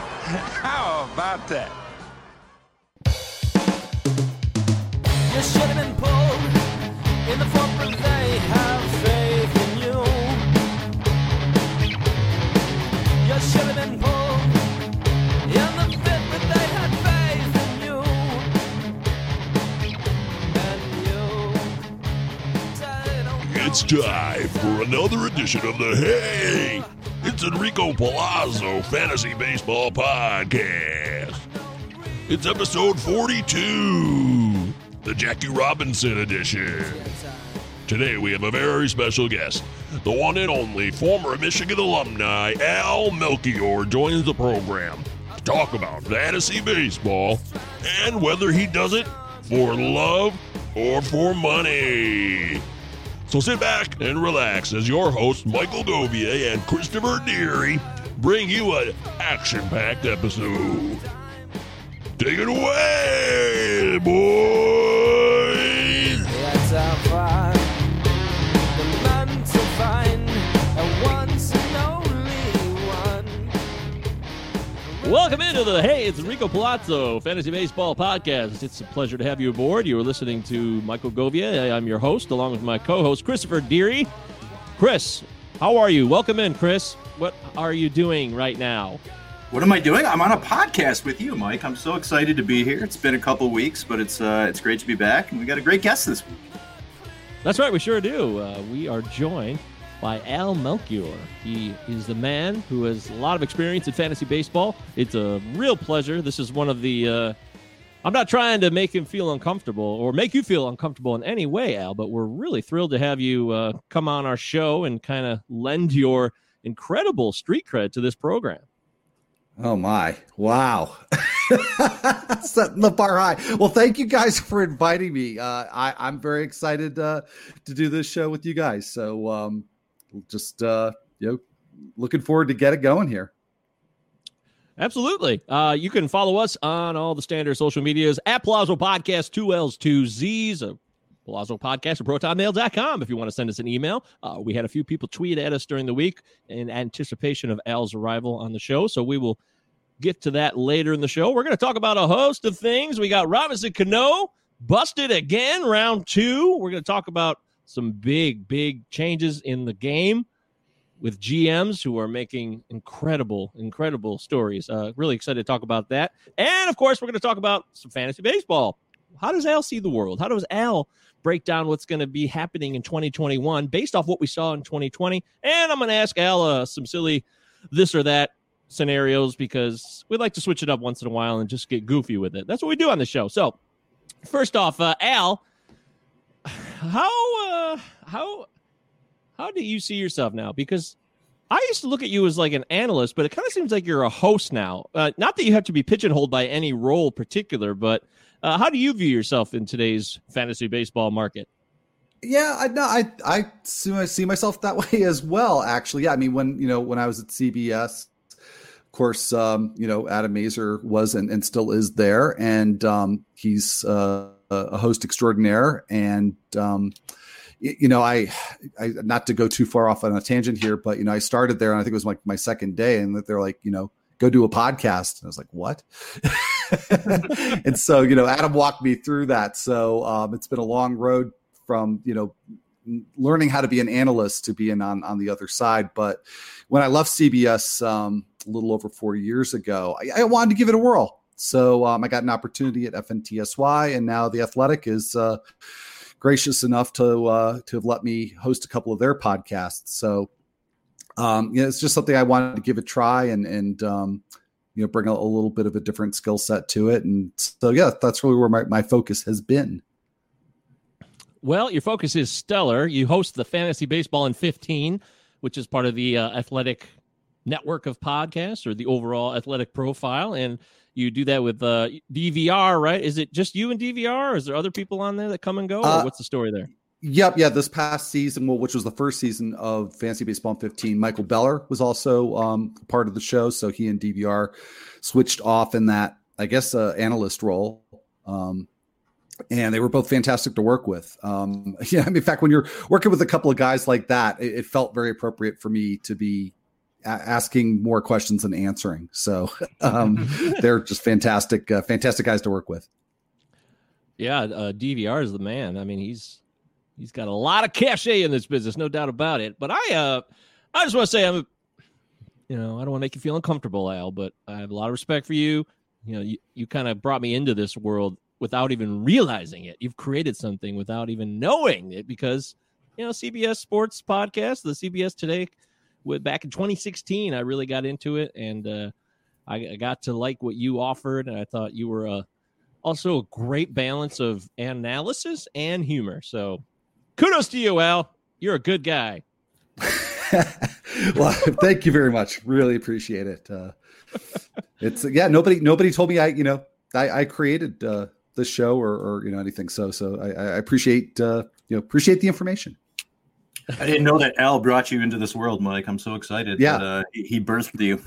How about that? You should have been pulled in the front, but they have faith in you. You should have been pulled in the fit, but they had faith in you. And you said, "Oh, It's time for another edition of the Hey! It's Enrico Palazzo Fantasy Baseball Podcast. It's episode 42, the Jackie Robinson edition. Today we have a very special guest. The one and only former Michigan alumni Al Melchior joins the program to talk about fantasy baseball and whether he does it for love or for money. So sit back and relax as your hosts Michael Govier and Christopher Deary bring you an action-packed episode. Take it away, boys! Welcome into the Hey, it's Enrico Palazzo Fantasy Baseball Podcast. It's a pleasure to have you aboard. You are listening to Michael Govia. I'm your host, along with my co-host Christopher Deary. Chris, how are you? Welcome in, Chris. What are you doing right now? What am I doing? I'm on a podcast with you, Mike. I'm so excited to be here. It's been a couple weeks, but it's uh, it's great to be back, and we got a great guest this week. That's right, we sure do. Uh, we are joined by Al Melchior. He is the man who has a lot of experience in fantasy baseball. It's a real pleasure. This is one of the. Uh, I'm not trying to make him feel uncomfortable or make you feel uncomfortable in any way, Al, but we're really thrilled to have you uh, come on our show and kind of lend your incredible street cred to this program. Oh my! Wow, setting the bar high. Well, thank you guys for inviting me. Uh, I, I'm very excited uh, to do this show with you guys. So, um, just uh, you know, looking forward to get it going here. Absolutely. Uh, you can follow us on all the standard social medias at Palazzo Podcast, two L's, two Z's, uh, Palazzo Podcast at protonmail.com if you want to send us an email. Uh, we had a few people tweet at us during the week in anticipation of Al's arrival on the show. So we will get to that later in the show. We're going to talk about a host of things. We got Robinson Cano busted again, round two. We're going to talk about some big, big changes in the game with GMs who are making incredible, incredible stories. Uh, really excited to talk about that. And of course, we're going to talk about some fantasy baseball. How does Al see the world? How does Al break down what's going to be happening in 2021 based off what we saw in 2020? And I'm going to ask Al uh, some silly this or that scenarios because we like to switch it up once in a while and just get goofy with it. That's what we do on the show. So, first off, uh, Al, how uh, how how do you see yourself now? Because I used to look at you as like an analyst, but it kind of seems like you're a host now. Uh, not that you have to be pigeonholed by any role particular, but Uh, how do you view yourself in today's fantasy baseball market? Yeah, I no, I I see, I see myself that way as well. Actually, yeah. I mean, when you know when I was at CBS, of course, um, you know Adam Aizer was and, and still is there, and um, he's uh, a host extraordinaire. And um, you know, I, I not to go too far off on a tangent here, but you know, I started there, and I think it was like my, my second day, and they're like, you know, go do a podcast. And I was like, what? and so, you know, Adam walked me through that. So um, it's been a long road from, you know, learning how to be an analyst to being on, on the other side. But when I left CBS um, a little over four years ago, I, I wanted to give it a whirl. So um, I got an opportunity at FNTSY, and now the Athletic is uh, gracious enough to uh, to have let me host a couple of their podcasts. So um, it's just something I wanted to give a try and and um, you know bring a, a little bit of a different skill set to it. And so yeah, that's really where my, my focus has been. Well, your focus is stellar. You host the Fantasy Baseball in 15, which is part of the uh, Athletic network of podcasts or the overall athletic profile. And you do that with uh, DVR, right? Is it just you and DVR? Or is there other people on there that come and go? Uh, what's the story there? Yep, yeah. This past season, well, which was the first season of Fantasy Baseball 15, Michael Beller was also um, part of the show. So he and DVR switched off in that, I guess, uh, analyst role. Um, and they were both fantastic to work with. Um, yeah, I mean, in fact, when you're working with a couple of guys like that, it, it felt very appropriate for me to be asking more questions than answering. So um, they're just fantastic, uh, fantastic guys to work with. Yeah, uh, DVR is the man. I mean, he's He's got a lot of cachet in this business, no doubt about it. But I, uh, I just want to say, I'm, you know, I don't want to make you feel uncomfortable, Al, but I have a lot of respect for you. You know, you, you kind of brought me into this world without even realizing it. You've created something without even knowing it because, you know, CBS Sports Podcast, the CBS Today, with back in 2016, I really got into it and uh, I, I got to like what you offered, and I thought you were a also a great balance of analysis and humor. So kudos to you, Al. You're a good guy. well, thank you very much. Really appreciate it. Uh, it's yeah. Nobody nobody told me I you know I, I created uh, this show or, or you know anything. So so I, I appreciate uh, you know appreciate the information. I didn't know that Al brought you into this world, Mike. I'm so excited. Yeah, that, uh, he, he birthed you.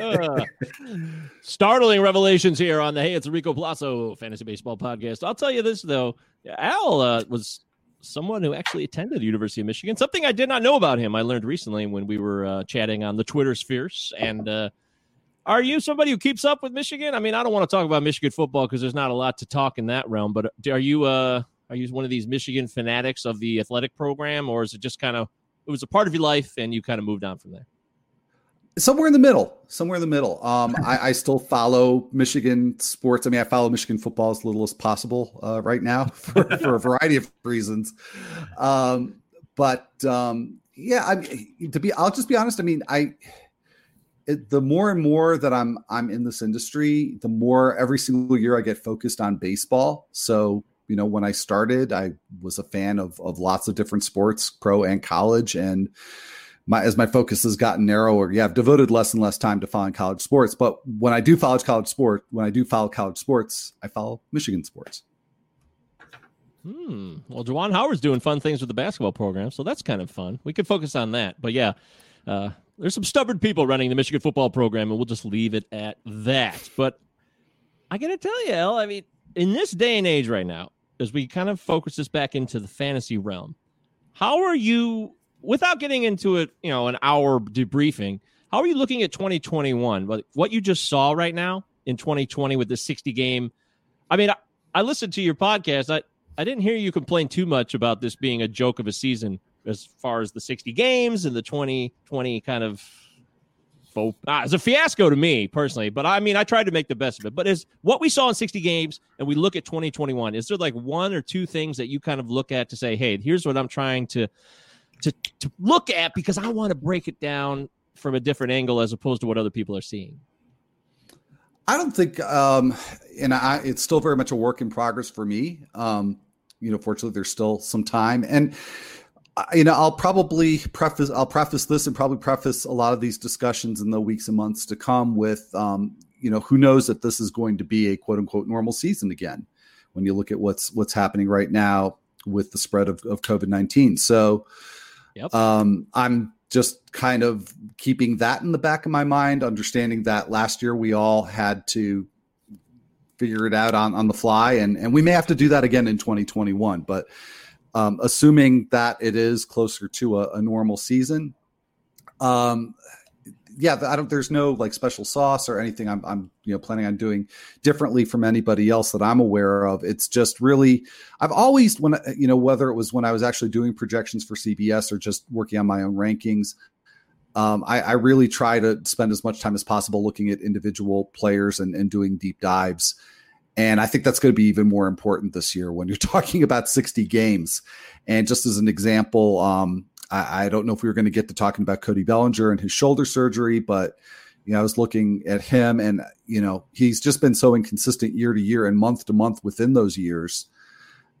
uh, startling revelations here on the Hey, it's Rico Palazzo Fantasy Baseball Podcast. I'll tell you this though, Al uh, was someone who actually attended the University of Michigan. Something I did not know about him. I learned recently when we were uh, chatting on the Twitter spheres. And uh, are you somebody who keeps up with Michigan? I mean, I don't want to talk about Michigan football because there's not a lot to talk in that realm. But are you uh, are you one of these Michigan fanatics of the athletic program, or is it just kind of it was a part of your life and you kind of moved on from there? somewhere in the middle somewhere in the middle. Um, I, I, still follow michigan sports. I mean i follow michigan football as little as possible uh, right now for, for, a variety of reasons. Um, but um, yeah i to be i'll just be honest i mean i it, the more and more that i'm i'm in this industry the more every single year i get focused on baseball. So you know when i started i was a fan of of lots of different sports pro and college and my as my focus has gotten narrower, yeah, I've devoted less and less time to following college sports. But when I do follow college sport, when I do follow college sports, I follow Michigan sports. Hmm. Well, Juwan Howard's doing fun things with the basketball program, so that's kind of fun. We could focus on that. But yeah, uh, there's some stubborn people running the Michigan football program, and we'll just leave it at that. But I got to tell you, El, I mean, in this day and age right now, as we kind of focus this back into the fantasy realm, how are you without getting into it, you know, an hour debriefing, how are you looking at 2021? But what you just saw right now in 2020 with the 60 game, I mean, I, I listened to your podcast. I, I didn't hear you complain too much about this being a joke of a season as far as the 60 games and the 2020 kind of faux ah, it's a fiasco to me personally but i mean i tried to make the best of it but is what we saw in 60 games and we look at 2021 is there like one or two things that you kind of look at to say hey here's what i'm trying to to to look at because I want to break it down from a different angle as opposed to what other people are seeing. I don't think, um, and I, it's still very much a work in progress for me. Um, you know, fortunately, there's still some time, and you know, I'll probably preface, I'll preface this and probably preface a lot of these discussions in the weeks and months to come with, um, you know, who knows that this is going to be a quote unquote normal season again when you look at what's what's happening right now with the spread of, of COVID nineteen. So, Yep. um, I'm just kind of keeping that in the back of my mind, understanding that last year we all had to figure it out on, on the fly, and and we may have to do that again in 2021. But um, assuming that it is closer to a, a normal season, um, yeah, I don't. There's no like special sauce or anything. I'm, I'm, you know, planning on doing differently from anybody else that I'm aware of. It's just really, I've always when you know whether it was when I was actually doing projections for CBS or just working on my own rankings. Um, I, I really try to spend as much time as possible looking at individual players and, and doing deep dives. And I think that's going to be even more important this year when you're talking about 60 games. And just as an example, um, I, I don't know if we were going to get to talking about Cody Bellinger and his shoulder surgery, but you know, I was looking at him and you know, he's just been so inconsistent year to year and month to month within those years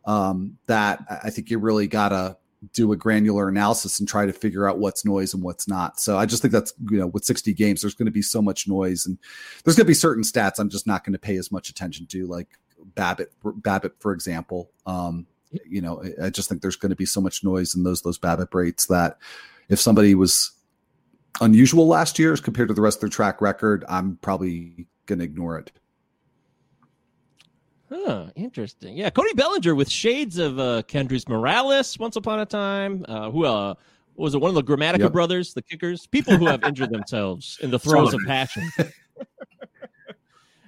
um, that I think you really gotta do a granular analysis and try to figure out what's noise and what's not. So I just think that's you know with 60 games, there's going to be so much noise and there's going to be certain stats I'm just not going to pay as much attention to, like BABIP, BABIP for example. Um, you know, I- just think there's going to be so much noise in those those BABIP rates that if somebody was unusual last year as compared to the rest of their track record, I'm probably going to ignore it. Huh, interesting. Yeah, Cody Bellinger with shades of uh, Kendrys Morales once upon a time. Uh, who uh, was it? One of the Grammatica Yep. brothers, the kickers, people who have injured themselves in the throes of passion.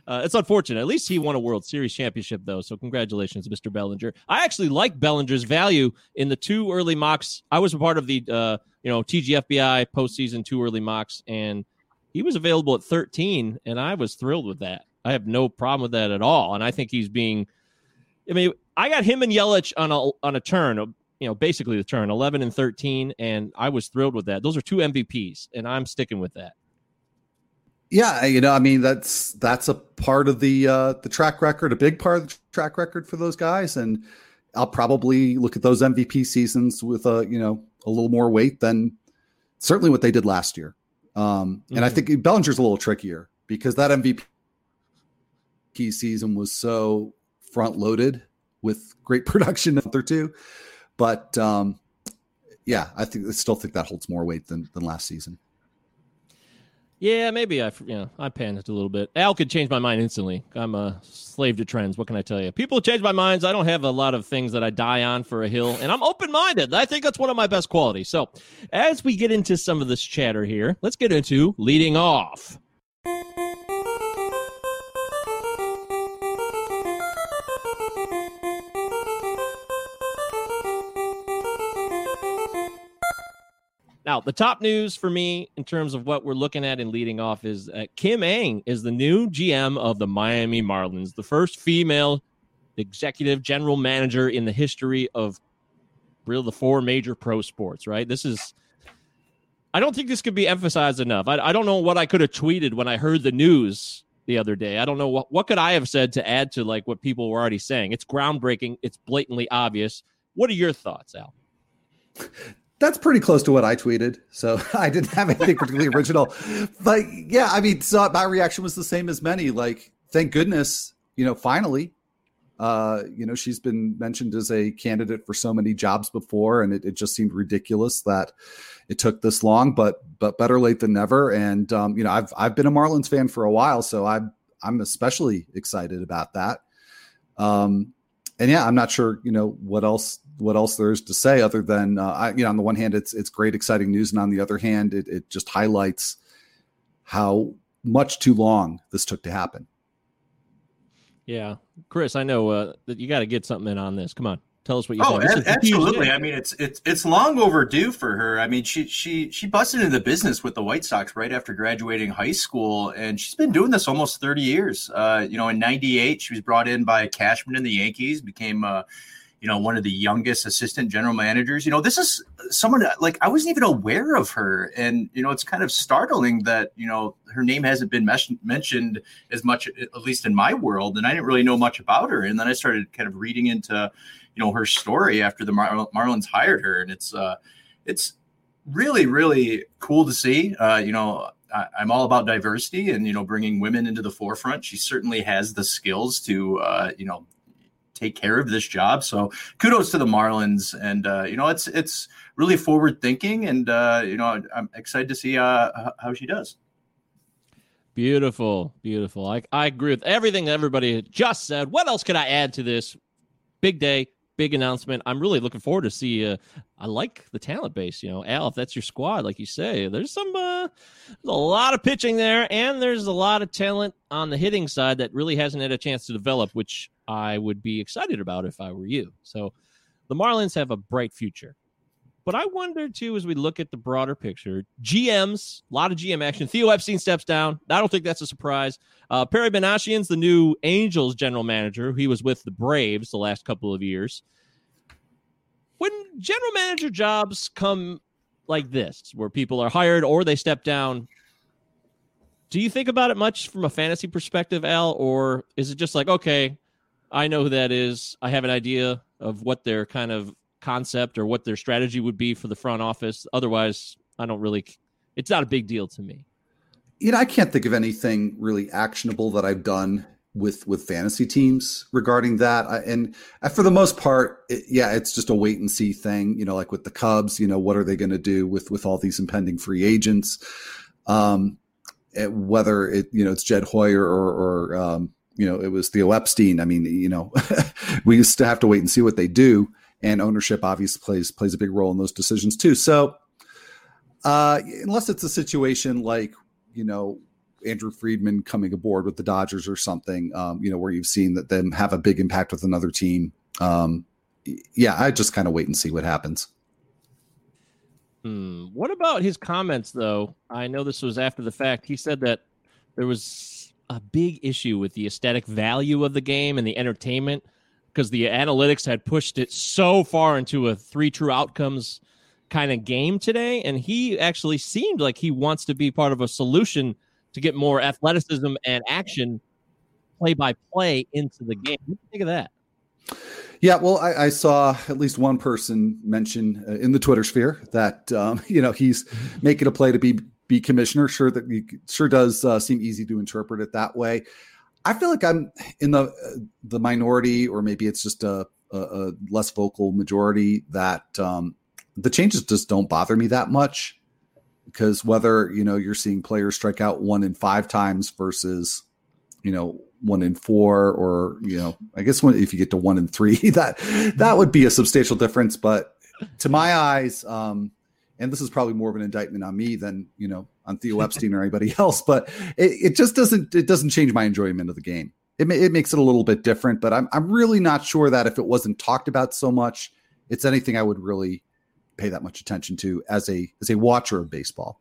Uh, it's unfortunate. At least he won a World Series championship, though. So congratulations, Mr. Bellinger. I actually like Bellinger's value in the two early mocks. I was a part of the uh, you know TGFBI postseason two early mocks, and he was available at 13, and I was thrilled with that. I have no problem with that at all, and I think he's being. I mean, I got him and Yelich on a on a turn, you know, basically the turn 11 and 13, and I was thrilled with that. Those are two MVPs, and I'm sticking with that. Yeah, you know, I mean that's that's a part of the uh the track record, a big part of the track record for those guys and I'll probably look at those MVP seasons with a, you know, a little more weight than certainly what they did last year. Um and I Mhm. think Bellinger's a little trickier because that MVP season was so front loaded with great production or two. But um yeah, I think I still think that holds more weight than than last season. Yeah, maybe I, you know, I panicked a little bit. Al could change my mind instantly. I'm a slave to trends. What can I tell you? People change my minds. I don't have a lot of things that I die on for a hill, and I'm open minded. I think that's one of my best qualities. So, as we get into some of this chatter here, let's get into leading off. Now, the top news for me in terms of what we're looking at and leading off is uh, Kim Ng is the new GM of the Miami Marlins, the first female executive general manager in the history of real the four major pro sports. Right? This is. I don't think this could be emphasized enough. I, I don't know what I could have tweeted when I heard the news the other day. I don't know what what could I have said to add to like what people were already saying. It's groundbreaking. It's blatantly obvious. What are your thoughts, Al? That's pretty close to what I tweeted. So I didn't have anything particularly original. But yeah, I mean, so my reaction was the same as many. Like, thank goodness, you know, finally, uh, you know, she's been mentioned as a candidate for so many jobs before, and it, it just seemed ridiculous that it took this long. But but better late than never. And um, you know, I've I've been a Marlins fan for a while, so I'm I'm especially excited about that. Um, and yeah, I'm not sure, you know, what else what else there is to say other than uh, I, you know, on the one hand, it's it's great, exciting news, and on the other hand, it it just highlights how much too long this took to happen. Yeah, Chris, I know uh, that you got to get something in on this. Come on, tell us what you Oh, think. This a- is absolutely. I mean, it's it's it's long overdue for her. I mean, she she she busted into the business with the White Sox right after graduating high school, and she's been doing this almost thirty years. Uh, you know, in '98, she was brought in by Cashman in the Yankees, became uh, you know one of the youngest assistant general managers. You know, this is someone like I wasn't even aware of her, and you know, it's kind of startling that you know her name hasn't been mes- mentioned as much, at least in my world, and I didn't really know much about her. And then I started kind of reading into you know her story after the Mar- Marlins hired her, and it's uh, it's really really cool to see. Uh, you know, I, I'm all about diversity and you know bringing women into the forefront. She certainly has the skills to uh, you know take care of this job. So kudos to the Marlins, and uh, you know it's it's really forward thinking, and uh, you know I'm excited to see uh, how she does. Beautiful, beautiful. I I agree with everything everybody just said. What else could I add to this big day? Big announcement. I'm really looking forward to see. Uh, I like the talent base. You know, Al, if that's your squad, like you say, there's some, uh, there's a lot of pitching there, and there's a lot of talent on the hitting side that really hasn't had a chance to develop, which I would be excited about if I were you. So, the Marlins have a bright future. But I wonder too, as we look at the broader picture, GMs, a lot of GM action. Theo Epstein steps down. I don't think that's a surprise. Uh, Perry Minasian's the new Angels general manager. He was with the Braves the last couple of years. When general manager jobs come like this, where people are hired or they step down, do you think about it much from a fantasy perspective, Al, or is it just like, okay, I know who that is. I have an idea of what their kind of concept or what their strategy would be for the front office. Otherwise, I don't really. It's not a big deal to me. You know, I can't think of anything really actionable that I've done with with fantasy teams regarding that. I, and for the most part, it, yeah, it's just a wait and see thing. You know, like with the Cubs, you know, what are they going to do with with all these impending free agents? Um, it, whether it you know it's Jed Hoyer or, or um, you know it was Theo Epstein. I mean, you know, we used to have to wait and see what they do and ownership obviously plays plays a big role in those decisions too. So, uh, unless it's a situation like you know Andrew Friedman coming aboard with the Dodgers or something, um, you know, where you've seen that them have a big impact with another team. Um, yeah, I just kind of wait and see what happens. Hmm. What about his comments, though? I know this was after the fact. He said that there was a big issue with the aesthetic value of the game and the entertainment because the analytics had pushed it so far into a three true outcomes kind of game today. And he actually seemed like he wants to be part of a solution to get more athleticism and action play by play into the game. What do you think of that? Yeah, well, I, I, saw at least one person mention uh, in the Twitter sphere that um, you know he's making a play to be be commissioner. Sure, that sure does uh, seem easy to interpret it that way. I feel like I'm in the the minority, or maybe it's just a, a, a less vocal majority that um, the changes just don't bother me that much. Because whether you know you're seeing players strike out one in five times versus you know one in four, or you know I guess when, if you get to one in three, that that would be a substantial difference. But to my eyes, um, and this is probably more of an indictment on me than you know on Theo Epstein or anybody else, but it, it, just doesn't it doesn't change my enjoyment of the game. It, it makes it a little bit different, but I'm I'm really not sure that if it wasn't talked about so much, it's anything I would really pay that much attention to as a as a watcher of baseball.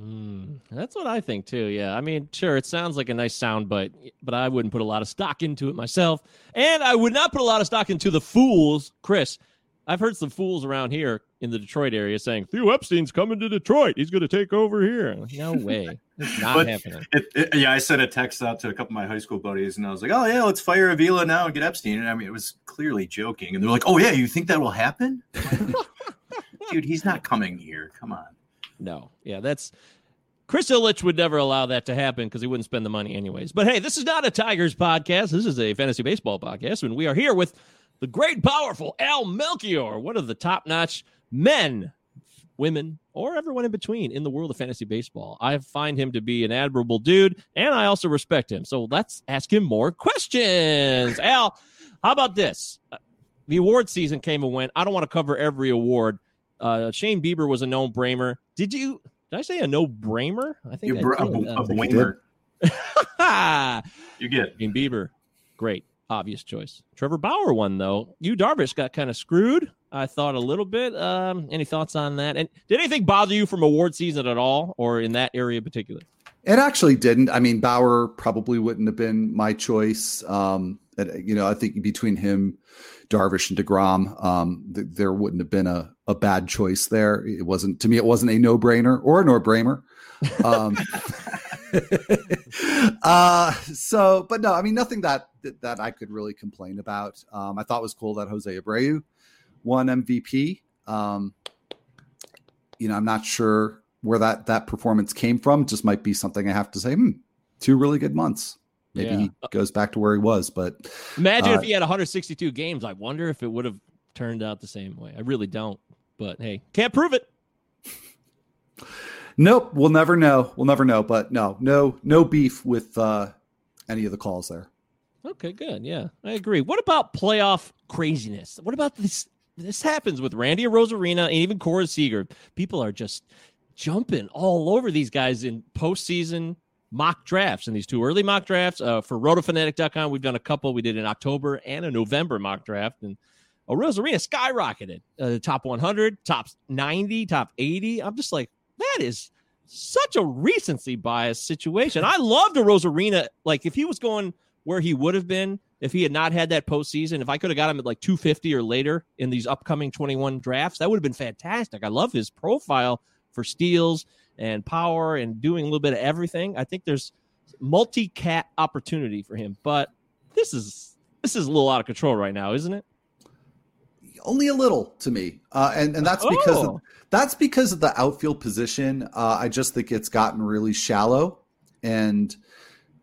Mm, that's what I think too. Yeah, I mean, sure, it sounds like a nice sound, but but I wouldn't put a lot of stock into it myself, and I would not put a lot of stock into the fools, Chris, I've heard some fools around here in the Detroit area saying Theo Epstein's coming to Detroit. He's going to take over here. No way. It's not but happening. It, it, yeah, I sent a text out to a couple of my high school buddies and I was like, oh, yeah, let's fire Avila now and get Epstein. And I mean, it was clearly joking. And they're like, oh, yeah, you think that will happen? Dude, he's not coming here. Come on. No. Yeah, that's. Chris Ilitch would never allow that to happen because he wouldn't spend the money anyways. But hey, this is not a Tigers podcast. This is a fantasy baseball podcast. And we are here with the great, powerful Al Melchior, one of the top notch men, women, or everyone in between in the world of fantasy baseball. I find him to be an admirable dude, and I also respect him. So let's ask him more questions. Al, how about this? The award season came and went. I don't want to cover every award. Uh, Shane Bieber was a no brainer. Did you? Did I say a no brainer? I think you I a, a, a you get Shane Bieber. Great obvious choice. Trevor Bauer won though. You Darvish got kind of screwed. I thought a little bit. Um, any thoughts on that? And did anything bother you from award season at all, or in that area in particular? It actually didn't. I mean, Bauer probably wouldn't have been my choice. Um, you know, I think between him, Darvish, and Degrom, um, th- there wouldn't have been a, a bad choice there. It wasn't to me. It wasn't a no brainer or a no brainer. Um, uh, so, but no, I mean, nothing that, that, that I could really complain about. Um, I thought was cool that Jose Abreu won MVP. Um, you know, I'm not sure where that that performance came from. Just might be something I have to say. Hmm, two really good months. Maybe Yeah. he goes back to where he was, but Imagine Uh, if he had 162 games. I wonder if it would have turned out the same way. I really don't. But hey, can't prove it. nope, we'll never know. We'll never know. But no, no, no beef with uh, any of the calls there. Okay, good. Yeah, I agree. What about playoff craziness? What about this? This happens with Randy Arozarena and even Corey Seager. People are just jumping all over these guys in postseason mock drafts and these two early mock drafts. Uh, for rotofanatic.com, we've done a couple. We did in October and a November mock draft. And oh, Arozarena skyrocketed uh, top 100, top 90, top 80. I'm just like, that is such a recency bias situation. I loved Arozarena. Like, if he was going where he would have been if he had not had that postseason. If I could have got him at like 250 or later in these upcoming 21 drafts, that would have been fantastic. I love his profile for steals and power and doing a little bit of everything. I think there's multi cat opportunity for him, but this is this is a little out of control right now, isn't it? Only a little to me, uh, and and that's because Oh. of, that's because of the outfield position. Uh, I just think it's gotten really shallow, and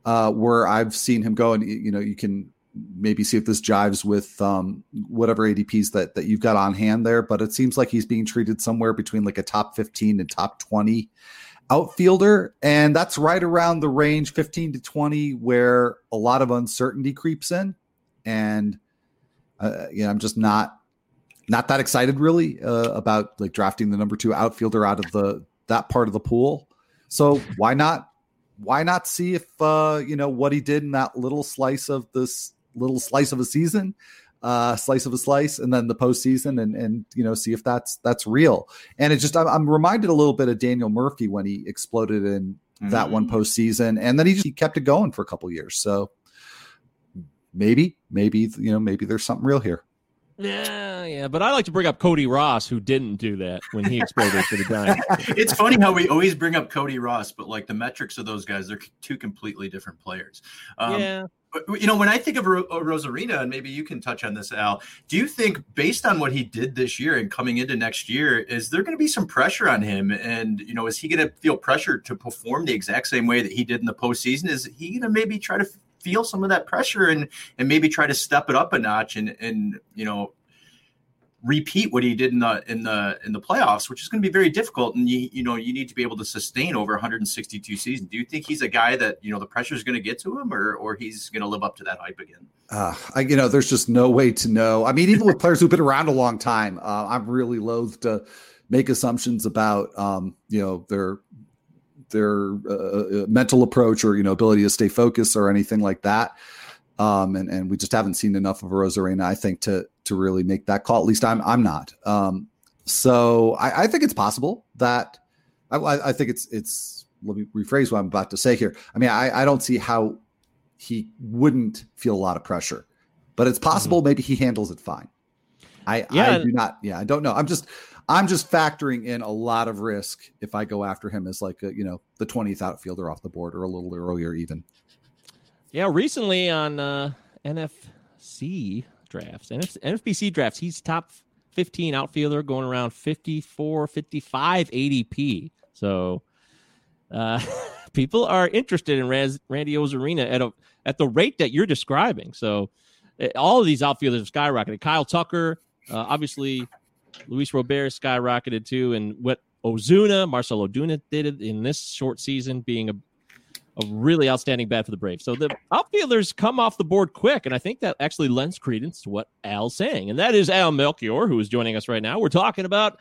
uh, where I've seen him go, and you know, you can maybe see if this jives with um, whatever ADPs that that you've got on hand there. But it seems like he's being treated somewhere between like a top fifteen and top twenty outfielder, and that's right around the range fifteen to twenty where a lot of uncertainty creeps in, and uh, you know, I'm just not not that excited really uh, about like drafting the number two outfielder out of the that part of the pool. So why not why not see if uh, you know what he did in that little slice of this little slice of a season, uh, slice of a slice, and then the postseason, and and you know see if that's that's real. And it just I'm, I'm reminded a little bit of Daniel Murphy when he exploded in that one postseason, and then he just he kept it going for a couple years. So maybe maybe you know maybe there's something real here. Yeah, yeah. But I like to bring up Cody Ross, who didn't do that when he exploded for the Giants. it's funny how we always bring up Cody Ross, but like the metrics of those guys, they're two completely different players. Um, yeah. but, You know, when I think of Ro- Arozarena, and maybe you can touch on this, Al, do you think based on what he did this year and coming into next year, is there going to be some pressure on him? And, you know, is he going to feel pressure to perform the exact same way that he did in the postseason? Is he going to maybe try to feel some of that pressure and, and maybe try to step it up a notch and, and, you know, repeat what he did in the in the in the playoffs, which is going to be very difficult. And you you know you need to be able to sustain over 162 seasons. Do you think he's a guy that you know the pressure is going to get to him, or or he's going to live up to that hype again? Uh, I, you know, there's just no way to know. I mean, even with players who've been around a long time, uh, I'm really loath to make assumptions about, um, you know, their their uh, mental approach or you know ability to stay focused or anything like that. Um, and and we just haven't seen enough of Arozarena, I think, to to really make that call. At least I'm I'm not. Um, so I, I think it's possible that I, I think it's it's. Let me rephrase what I'm about to say here. I mean, I, I don't see how he wouldn't feel a lot of pressure, but it's possible maybe he handles it fine. I Yeah. I do not. Yeah, I don't know. I'm just I'm just factoring in a lot of risk if I go after him as like a, you know the 20th outfielder off the board or a little earlier even. Yeah, recently on uh, NFC drafts, NF- NFBC drafts, he's top 15 outfielder going around 54, 55 ADP. So uh, people are interested in Raz- Randy Arozarena at a at the rate that you're describing. So uh, all of these outfielders have skyrocketed. Kyle Tucker, uh, obviously, Luis Robert skyrocketed too, and what Ozuna, Marcell Ozuna did in this short season, being a a really outstanding bat for the Braves. So the outfielders come off the board quick, and I think that actually lends credence to what Al's saying, and that is Al Melchior, who is joining us right now. We're talking about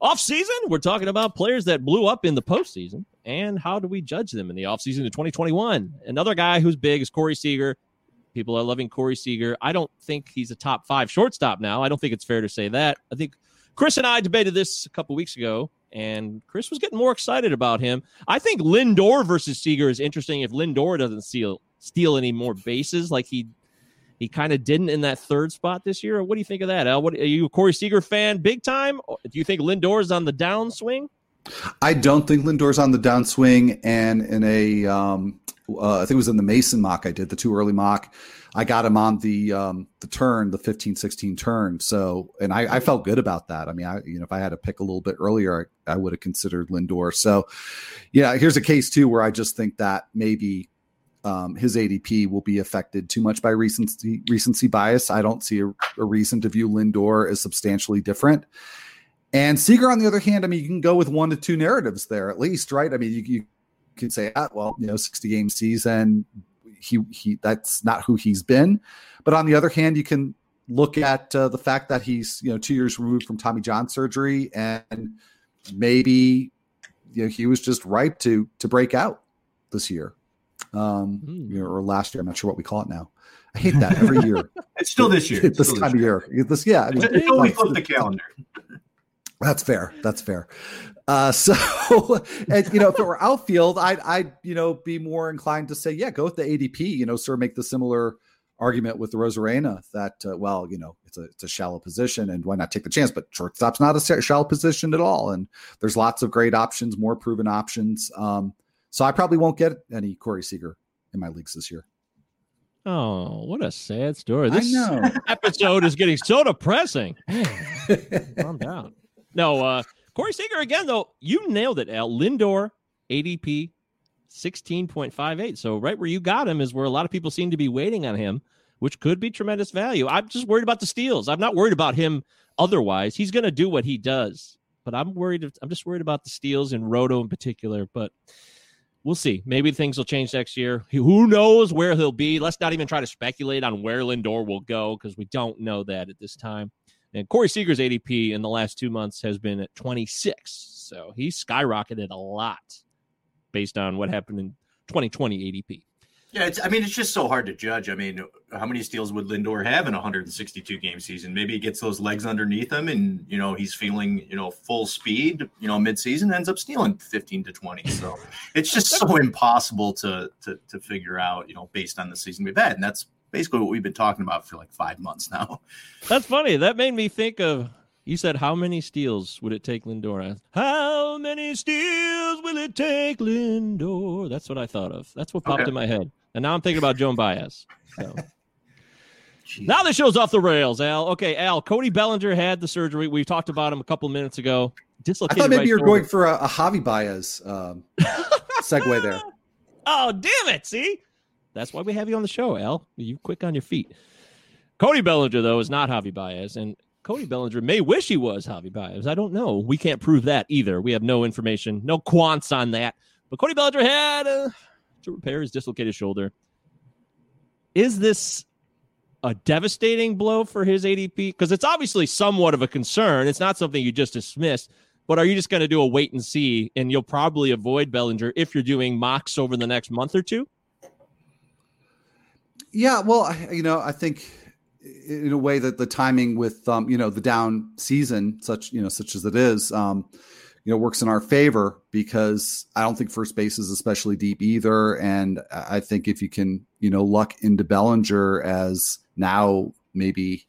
off-season. We're talking about players that blew up in the postseason, and how do we judge them in the offseason of 2021? Another guy who's big is Corey Seager. People are loving Corey Seager. I don't think he's a top five shortstop now. I don't think it's fair to say that. I think Chris and I debated this a couple weeks ago, and Chris was getting more excited about him. I think Lindor versus Seager is interesting if Lindor doesn't steal steal any more bases like he he kind of didn't in that third spot this year. What do you think of that, Al? What are you a Corey Seager fan big time? Do you think Lindor is on the downswing? I don't think Lindor's on the downswing, and in a, um, uh, I think it was in the Mason mock I did the too early mock. I got him on the um, the turn, the 15 16 turn. So, and I, I felt good about that. I mean, I you know if I had to pick a little bit earlier, I, I would have considered Lindor. So, yeah, here's a case too where I just think that maybe um, his ADP will be affected too much by recency recency bias. I don't see a, a reason to view Lindor as substantially different. And Seager, on the other hand, I mean, you can go with one to two narratives there at least, right? I mean, you, you can say, ah, well, you know, 60 game season, he he that's not who he's been. But on the other hand, you can look at uh, the fact that he's you know two years removed from Tommy John surgery, and maybe you know he was just ripe to to break out this year, um, mm. you know, or last year. I'm not sure what we call it now. I hate that every year. it's still this year. It's this time of year. This yeah. I mean, until we flip the calendar. That's fair. That's fair. Uh, so, and, you know, if it were outfield, I'd, I'd, you know, be more inclined to say, yeah, go with the ADP. You know, sort of make the similar argument with the Arozarena that, uh, well, you know, it's a it's a shallow position, and why not take the chance? But shortstop's not a shallow position at all, and there's lots of great options, more proven options. Um, so I probably won't get any Corey Seager in my leagues this year. Oh, what a sad story! This episode is getting so depressing. Calm down. No, uh, Corey Seager again, though, you nailed it, Al. Lindor, ADP 16.58. So right where you got him is where a lot of people seem to be waiting on him, which could be tremendous value. I'm just worried about the steals. I'm not worried about him otherwise. He's going to do what he does, but I'm worried. I'm just worried about the steals and Roto in particular. But we'll see. Maybe things will change next year. Who knows where he'll be? Let's not even try to speculate on where Lindor will go because we don't know that at this time. And Corey Seager's ADP in the last two months has been at 26. So he's skyrocketed a lot based on what happened in 2020 ADP. Yeah, it's, I mean, it's just so hard to judge. I mean, how many steals would Lindor have in a 162 game season? Maybe he gets those legs underneath him and, you know, he's feeling, you know, full speed, you know, midseason, ends up stealing 15 to 20. So it's just so impossible to, to, to figure out, you know, based on the season we've had. And that's basically what we've been talking about for like five months now. That's funny. That made me think of you said how many steals would it take Lindor? How many steals will it take Lindor? That's what I thought of. That's what popped okay. in my head. And now I'm thinking about Joan Baez. So. now the show's off the rails, Al. Okay, Al. Cody Bellinger had the surgery. We talked about him a couple minutes ago. Dislocated I thought maybe right you were going for a, a Javi Baez um, segue there. Oh, damn it. See? That's why we have you on the show, Al. You quick on your feet. Cody Bellinger, though, is not Javi Baez, and Cody Bellinger may wish he was Javi Baez. I don't know. We can't prove that either. We have no information, no quants on that. But Cody Bellinger had uh, to repair his dislocated shoulder. Is this a devastating blow for his ADP? Because it's obviously somewhat of a concern. It's not something you just dismiss. But are you just going to do a wait and see, and you'll probably avoid Bellinger if you're doing mocks over the next month or two? Yeah, well, you know, I think in a way that the timing with um, you know the down season, such you know such as it is, um, you know, works in our favor because I don't think first base is especially deep either, and I think if you can you know luck into Bellinger as now maybe,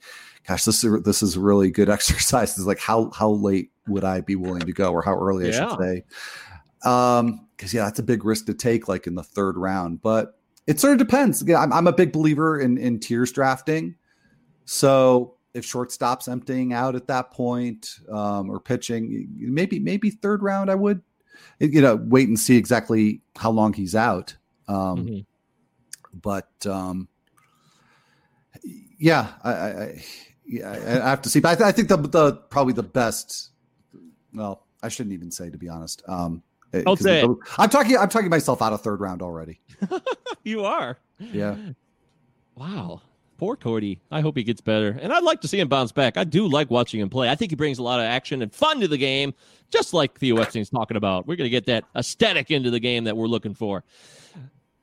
gosh, this is this is a really good exercise. Is like how how late would I be willing to go, or how early I should say. Um, because yeah, that's a big risk to take, like in the third round, but it sort of depends. Again, I'm, I'm a big believer in in tiers drafting. So if shortstop's emptying out at that point um, or pitching, maybe maybe third round, I would you know wait and see exactly how long he's out. Um, mm-hmm. But um, yeah, I, I, yeah, I have to see. But I, I think the the probably the best. Well, I shouldn't even say to be honest. Um, Eh, don't say it. I'm talking. I'm talking myself out of third round already. you are. Yeah. Wow. Poor Cody. I hope he gets better. And I'd like to see him bounce back. I do like watching him play. I think he brings a lot of action and fun to the game, just like Theo Epstein's talking about. We're going to get that aesthetic into the game that we're looking for.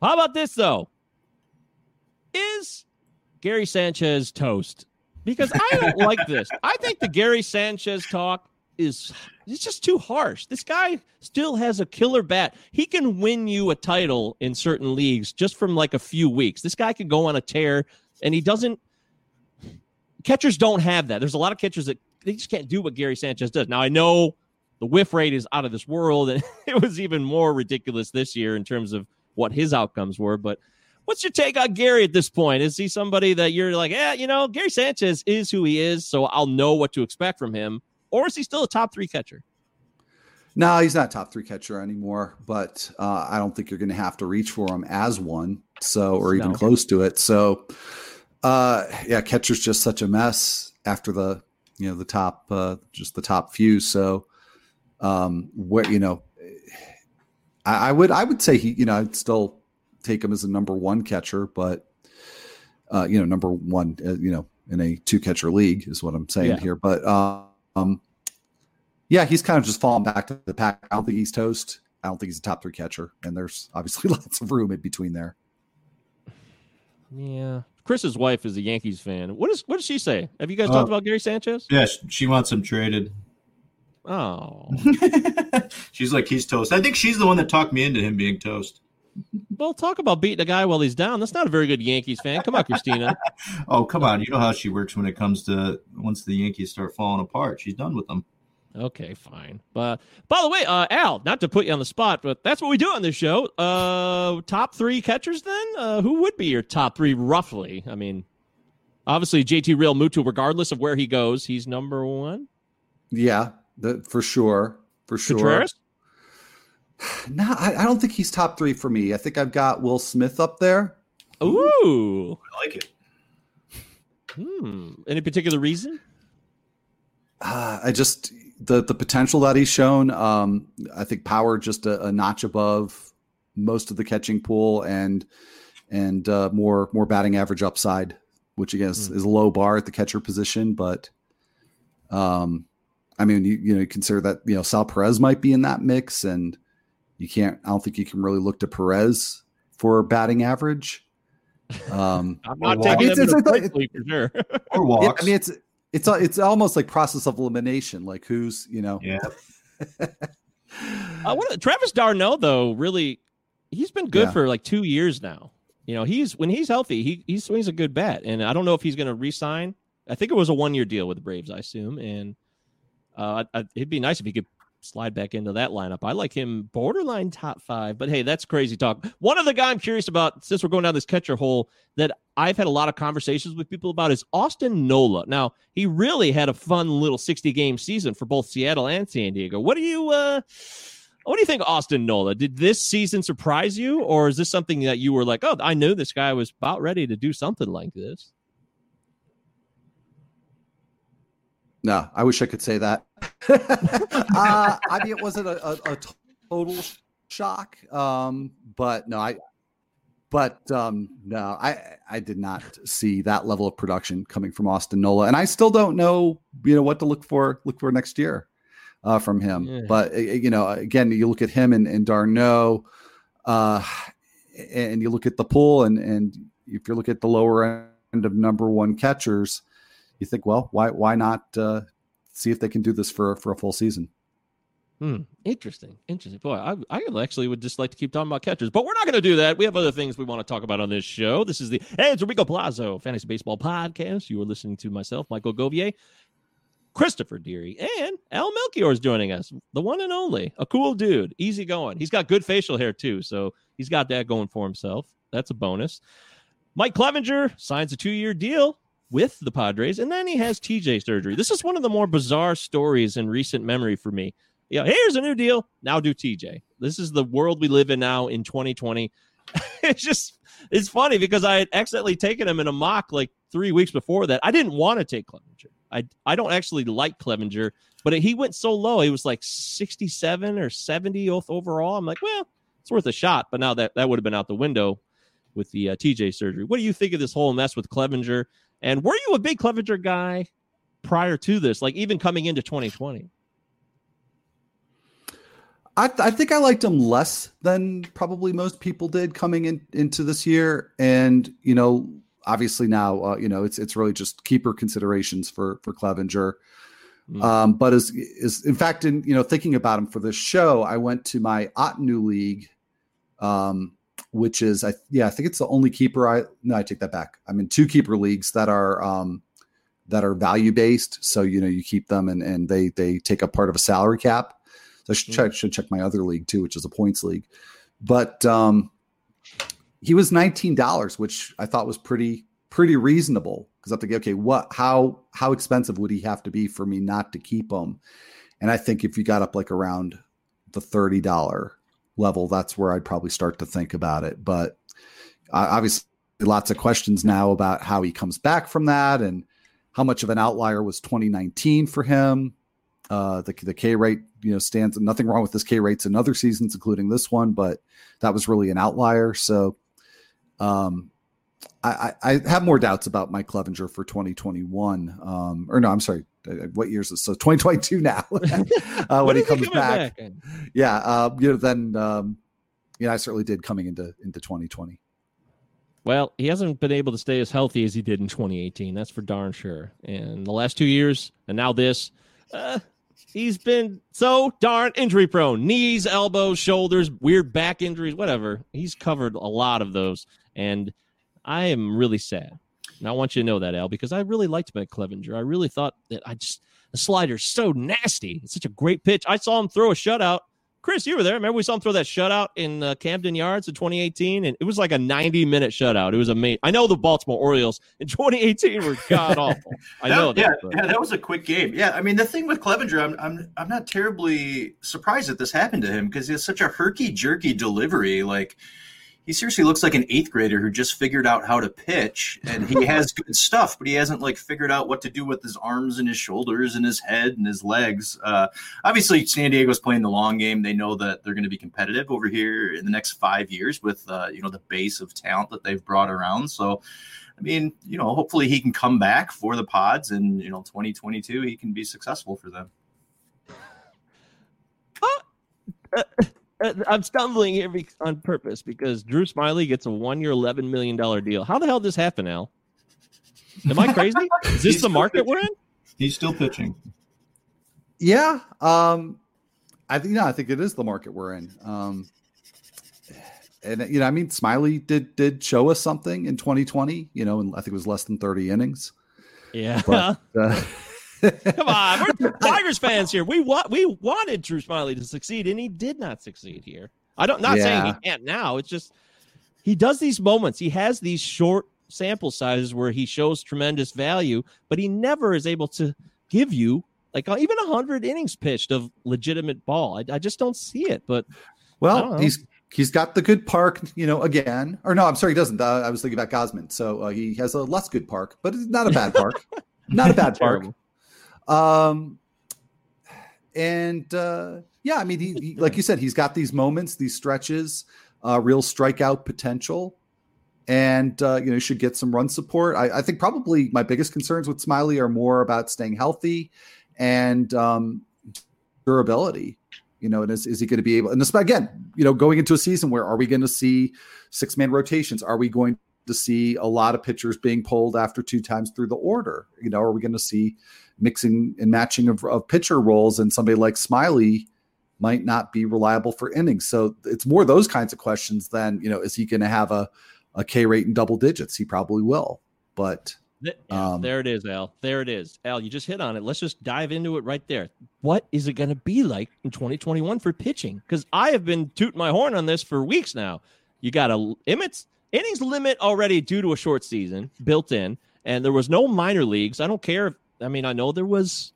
How about this, though? Is Gary Sanchez toast? Because I don't like this. I think the Gary Sanchez talk is it's just too harsh. This guy still has a killer bat. He can win you a title in certain leagues just from like a few weeks. This guy can go on a tear, and he doesn't. Catchers don't have that. There's a lot of catchers that they just can't do what Gary Sanchez does. Now I know the whiff rate is out of this world, and it was even more ridiculous this year in terms of what his outcomes were. But What's your take on Gary at this point? Is he somebody that you're like, yeah, you know, Gary Sanchez is who he is, so I'll know what to expect from him, or is he still a top three catcher? No, he's not top three catcher anymore, but uh, I don't think you're going to have to reach for him as one, so or even No. close to it. So, uh, yeah, catcher's just such a mess after the you know the top uh, just the top few. So, um, where you know, I, I would I would say he you know I'd still take him as a number one catcher, but uh, you know number one uh, you know in a two catcher league is what I'm saying Yeah. here, but um. Yeah, he's kind of just falling back to the pack. I don't think he's toast. I don't think he's a top three catcher, and there's obviously lots of room in between there. Yeah. Chris's wife is a Yankees fan. What does what does she say? Have you guys Uh, talked about Gary Sanchez? Yeah, she wants him traded. Oh. she's like, he's toast. I think she's the one that talked me into him being toast. well, talk about beating a guy while he's down. That's not a very good Yankees fan. Come on, Christina. Oh, come on. You know how she works when it comes to once the Yankees start falling apart. She's done with them. Okay, fine. But by the way, uh, Al, not to put you on the spot, but that's what we do on this show. Uh, top three catchers, then? Uh, who would be your top three, roughly? I mean, obviously JT Realmuto, regardless of where he goes, he's number one. Yeah, the, for sure, for sure. Contreras? No, I, I don't think he's top three for me. I think I've got Will Smith up there. Ooh. I like it. Hmm. Any particular reason? Uh, I just the the potential that he's shown. Um, I think power just a, a notch above most of the catching pool, and and uh, more more batting average upside, which again is, is a low bar at the catcher position. But um, I mean, you you know, you consider that you know Sal Perez might be in that mix, and you can't. I don't think you can really look to Perez for batting average. Um, I'm not taking walks. him It's- it's- it's- quickly for sure. Or yeah, walks. I mean, it's it's it's almost like process of elimination. Like who's you know. yeah. Uh, what, Travis d'Arnaud, though, really, he's been good Yeah. for like two years now. You know, he's when he's healthy, he he swings a good bat, and I don't know if he's going to re-sign. I think it was a one-year deal with the Braves, I assume, and uh, I, it'd be nice if he could slide back into that lineup. I like him borderline top five, but hey, that's crazy talk. One other guy I'm curious about, since we're going down this catcher hole, that I've had a lot of conversations with people about is Austin Nola. Now, he really had a fun little 60 game season for both Seattle and San Diego. What do you uh what do you think, Austin Nola? Did this season surprise you, or is this something that you were like, oh, I knew this guy was about ready to do something like this? No, I wish I could say that. Uh, I mean, it wasn't a, a, a total shock, um, but no, I, but um, no, I, I did not see that level of production coming from Austin Nola, and I still don't know, you know, what to look for, look for next year uh, from him. Yeah. But uh, you know, again, you look at him and, and d'Arnaud, uh, and you look at the pool, and and if you look at the lower end of number one catchers you think, well, why why not uh, see if they can do this for for a full season? Hmm. Interesting. Interesting. Boy, I, I actually would just like to keep talking about catchers, but we're not going to do that. We have other things we want to talk about on this show. This is the Hey, it's Rico Plazo Fantasy Baseball Podcast. You are listening to myself, Michael Govier, Christopher Deary, and Al Melchior is joining us. The one and only. A cool dude. Easy going. He's got good facial hair, too. So he's got that going for himself. That's a bonus. Mike Clevinger signs a two year deal with the Padres, and then he has TJ surgery. This is one of the more bizarre stories in recent memory for me. Yeah, here's a new deal. Now do TJ. This is the world we live in now in 2020. it's just it's funny because I had accidentally taken him in a mock like three weeks before that. I didn't want to take Clevinger. I I don't actually like Clevinger, but he went so low. He was like 67 or 70 overall. I'm like, well, it's worth a shot. But now that that would have been out the window with the uh, TJ surgery. What do you think of this whole mess with Clevinger? And were you a big Clevinger guy prior to this, like even coming into 2020? I, I think I liked him less than probably most people did coming in into this year, and you know, obviously now, uh, you know, it's it's really just keeper considerations for for Clevinger. Mm. Um, but as is in fact, in you know, thinking about him for this show, I went to my Otnu league, um, which is I yeah, I think it's the only keeper. I no, I take that back. I'm in two keeper leagues that are um, that are value based. So you know, you keep them and and they they take up part of a salary cap. So I should check should check my other league too, which is a points league. But um, he was nineteen dollars, which I thought was pretty pretty reasonable because I have to get okay, what how how expensive would he have to be for me not to keep him? And I think if you got up like around the thirty dollar level, that's where I'd probably start to think about it. But uh, obviously, lots of questions now about how he comes back from that and how much of an outlier was 2019 for him. Uh, the the K rate, you know, stands nothing wrong with this K rates in other seasons, including this one, but that was really an outlier. So, um, I, I have more doubts about Mike Clevinger for 2021. Um, or no, I'm sorry. What years is so 2022 now uh, when he comes back. back yeah. Uh, you know, then, um, yeah, I certainly did coming into, into 2020. Well, he hasn't been able to stay as healthy as he did in 2018. That's for darn sure. And the last two years, and now this, uh, he's been so darn injury prone. Knees, elbows, shoulders, weird back injuries, whatever. He's covered a lot of those. And I am really sad. And I want you to know that, Al, because I really liked Mike Clevinger. I really thought that I just the slider's so nasty. It's such a great pitch. I saw him throw a shutout. Chris, you were there. Remember we saw him throw that shutout in uh, Camden Yards in 2018, and it was like a 90 minute shutout. It was amazing. I know the Baltimore Orioles in 2018 were god awful. I know that. Yeah, yeah, that was a quick game. Yeah, I mean the thing with Clevinger, I'm I'm I'm not terribly surprised that this happened to him because he has such a herky jerky delivery. Like he seriously looks like an eighth grader who just figured out how to pitch and he has good stuff but he hasn't like figured out what to do with his arms and his shoulders and his head and his legs. Uh, obviously san diego's playing the long game. They know that they're going to be competitive over here in the next five years with uh, you know the base of talent that they've brought around. So I mean, you know, hopefully he can come back for the pods and, you know, 2022, he can be successful for them. Uh, I'm stumbling here on purpose because Drew Smyly gets a one year, $11 million deal. How the hell did this happen, Al? Am I crazy? Is this the market pitching. we're in? He's still pitching. Yeah. Um, I think, yeah, I think it is the market we're in. Um, and you know, I mean, Smyly did did show us something in 2020. You know, and I think it was less than 30 innings. Yeah. But, uh, Come on, we're Tigers fans here. We want we wanted Drew Smyly to succeed, and he did not succeed here. I don't not yeah. saying he can't now. It's just he does these moments. He has these short sample sizes where he shows tremendous value, but he never is able to give you like uh, even a hundred innings pitched of legitimate ball. I, I just don't see it. But well, he's he's got the good park, you know, again. Or no, I'm sorry, he doesn't. Uh, I was thinking about Gausman. So uh, he has a less good park, but it's not a bad park. not a bad park. Um, and uh, yeah, I mean, he, he, like you said, he's got these moments, these stretches, uh, real strikeout potential, and uh, you know, should get some run support. I, I, think probably my biggest concerns with Smyly are more about staying healthy and um, durability. You know, and is, is he going to be able? And this, again, you know, going into a season where are we going to see six man rotations? Are we going to see a lot of pitchers being pulled after two times through the order? You know, are we going to see mixing and matching of, of pitcher roles, and somebody like Smyly might not be reliable for innings. So it's more those kinds of questions than you know, is he going to have a a K rate in double digits? He probably will, but. Um, there it is, Al. There it is. Al, you just hit on it. Let's just dive into it right there. What is it going to be like in 2021 for pitching? Because I have been tooting my horn on this for weeks now. You got a Emmett's innings limit already due to a short season built in, and there was no minor leagues. I don't care if I mean, I know there was,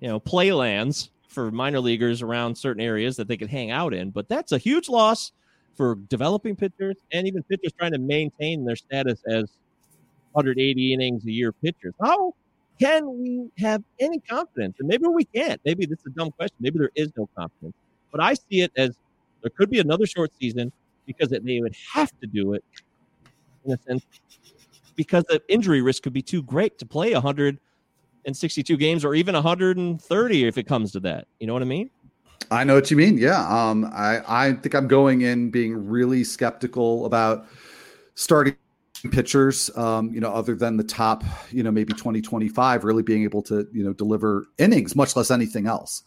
you know, playlands for minor leaguers around certain areas that they could hang out in, but that's a huge loss for developing pitchers and even pitchers trying to maintain their status as 180 innings a year pitchers. How can we have any confidence? And maybe we can't. Maybe this is a dumb question. Maybe there is no confidence. But I see it as there could be another short season because they would have to do it in a sense because the injury risk could be too great to play 100 and 62 games or even 130 if it comes to that. You know what I mean? I know what you mean. Yeah. Um, I, I think I'm going in being really skeptical about starting pitchers, um, you know, other than the top, you know, maybe 2025, really being able to, you know, deliver innings, much less anything else,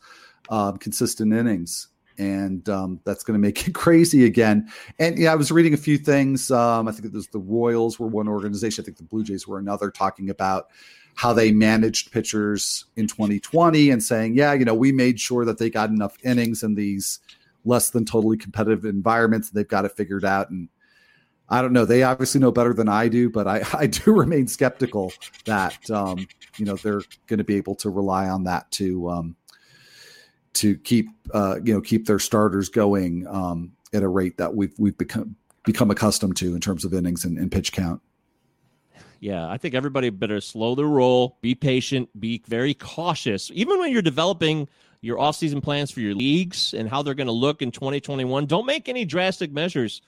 um, consistent innings. And um, that's going to make it crazy again. And yeah, I was reading a few things. Um, I think it was the Royals were one organization. I think the Blue Jays were another, talking about how they managed pitchers in 2020 and saying, yeah, you know, we made sure that they got enough innings in these less than totally competitive environments. They've got it figured out. And I don't know. They obviously know better than I do, but I, I do remain skeptical that um, you know they're going to be able to rely on that to um, to keep uh, you know keep their starters going um, at a rate that we've we've become become accustomed to in terms of innings and, and pitch count. Yeah, I think everybody better slow the roll, be patient, be very cautious. Even when you're developing your offseason plans for your leagues and how they're going to look in 2021, don't make any drastic measures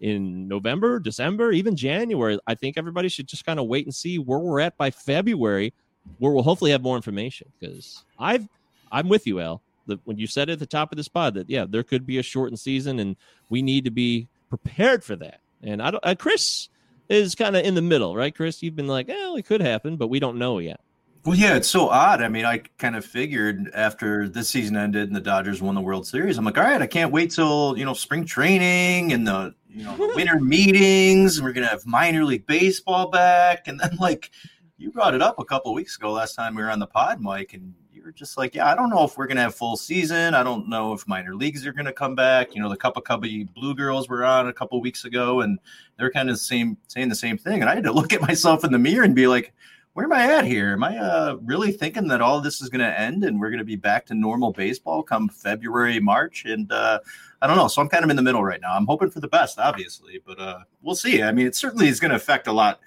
in November, December, even January. I think everybody should just kind of wait and see where we're at by February, where we'll hopefully have more information. Because I've, I'm with you, Al. When you said at the top of the spot that yeah, there could be a shortened season, and we need to be prepared for that. And I don't, uh, Chris is kind of in the middle, right, Chris? You've been like, well, it could happen, but we don't know yet. Well, yeah, it's so odd. I mean, I kind of figured after this season ended and the Dodgers won the World Series, I'm like, all right, I can't wait till you know spring training and the you know the winter meetings. We're gonna have minor league baseball back, and then like you brought it up a couple weeks ago last time we were on the pod, Mike, and just like, yeah, I don't know if we're gonna have full season. I don't know if minor leagues are gonna come back. You know, the Cup of Cubby Blue Girls were on a couple weeks ago, and they're kind of same saying the same thing, and I had to look at myself in the mirror and be like where am I at here? Am I uh, really thinking that all this is going to end and we're going to be back to normal baseball come February, March? And uh, I don't know. So I'm kind of in the middle right now. I'm hoping for the best, obviously, but uh, we'll see. I mean, it certainly is going to affect a lot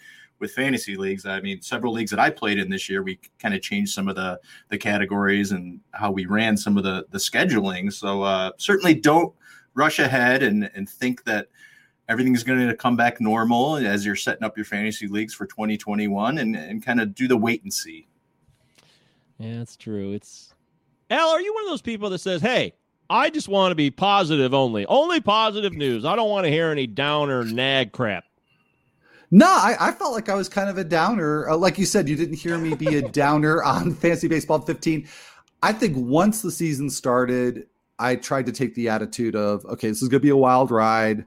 with fantasy leagues. I mean, several leagues that I played in this year, we kind of changed some of the the categories and how we ran some of the the scheduling. So uh, certainly don't rush ahead and and think that everything's going to come back normal as you're setting up your fantasy leagues for 2021 and, and kind of do the wait and see. Yeah, that's true. It's Al, are you one of those people that says, Hey, I just want to be positive only, only positive news. I don't want to hear any downer nag crap. No, I, I, felt like I was kind of a downer. Uh, like you said, you didn't hear me be a downer on Fantasy Baseball 15. I think once the season started, I tried to take the attitude of, okay, this is going to be a wild ride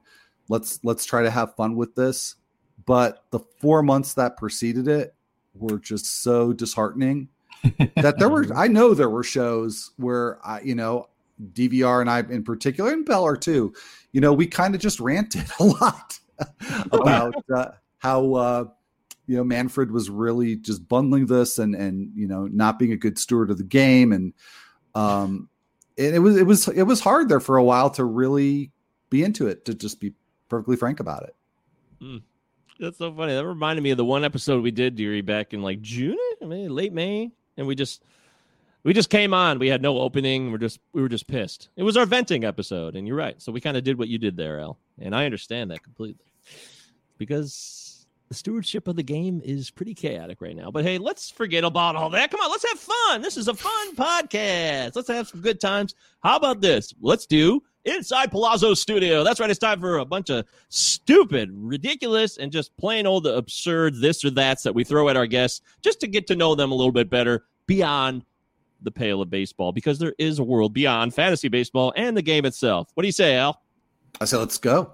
let's let's try to have fun with this but the four months that preceded it were just so disheartening that there were i know there were shows where i you know dvr and i in particular and beller too you know we kind of just ranted a lot about uh, how uh, you know manfred was really just bundling this and and you know not being a good steward of the game and um and it was it was it was hard there for a while to really be into it to just be perfectly frank about it. Mm. That's so funny. That reminded me of the one episode we did, Deary, back in like June, I mean, late May, and we just we just came on. We had no opening. We're just we were just pissed. It was our venting episode, and you're right. So we kind of did what you did there, Al, and I understand that completely because the stewardship of the game is pretty chaotic right now. But hey, let's forget about all that. Come on, let's have fun. This is a fun podcast. Let's have some good times. How about this? Let's do inside Palazzo Studio. That's right. It's time for a bunch of stupid, ridiculous, and just plain old absurd this or that's that we throw at our guests just to get to know them a little bit better beyond the pale of baseball because there is a world beyond fantasy baseball and the game itself. What do you say, Al? I say let's go.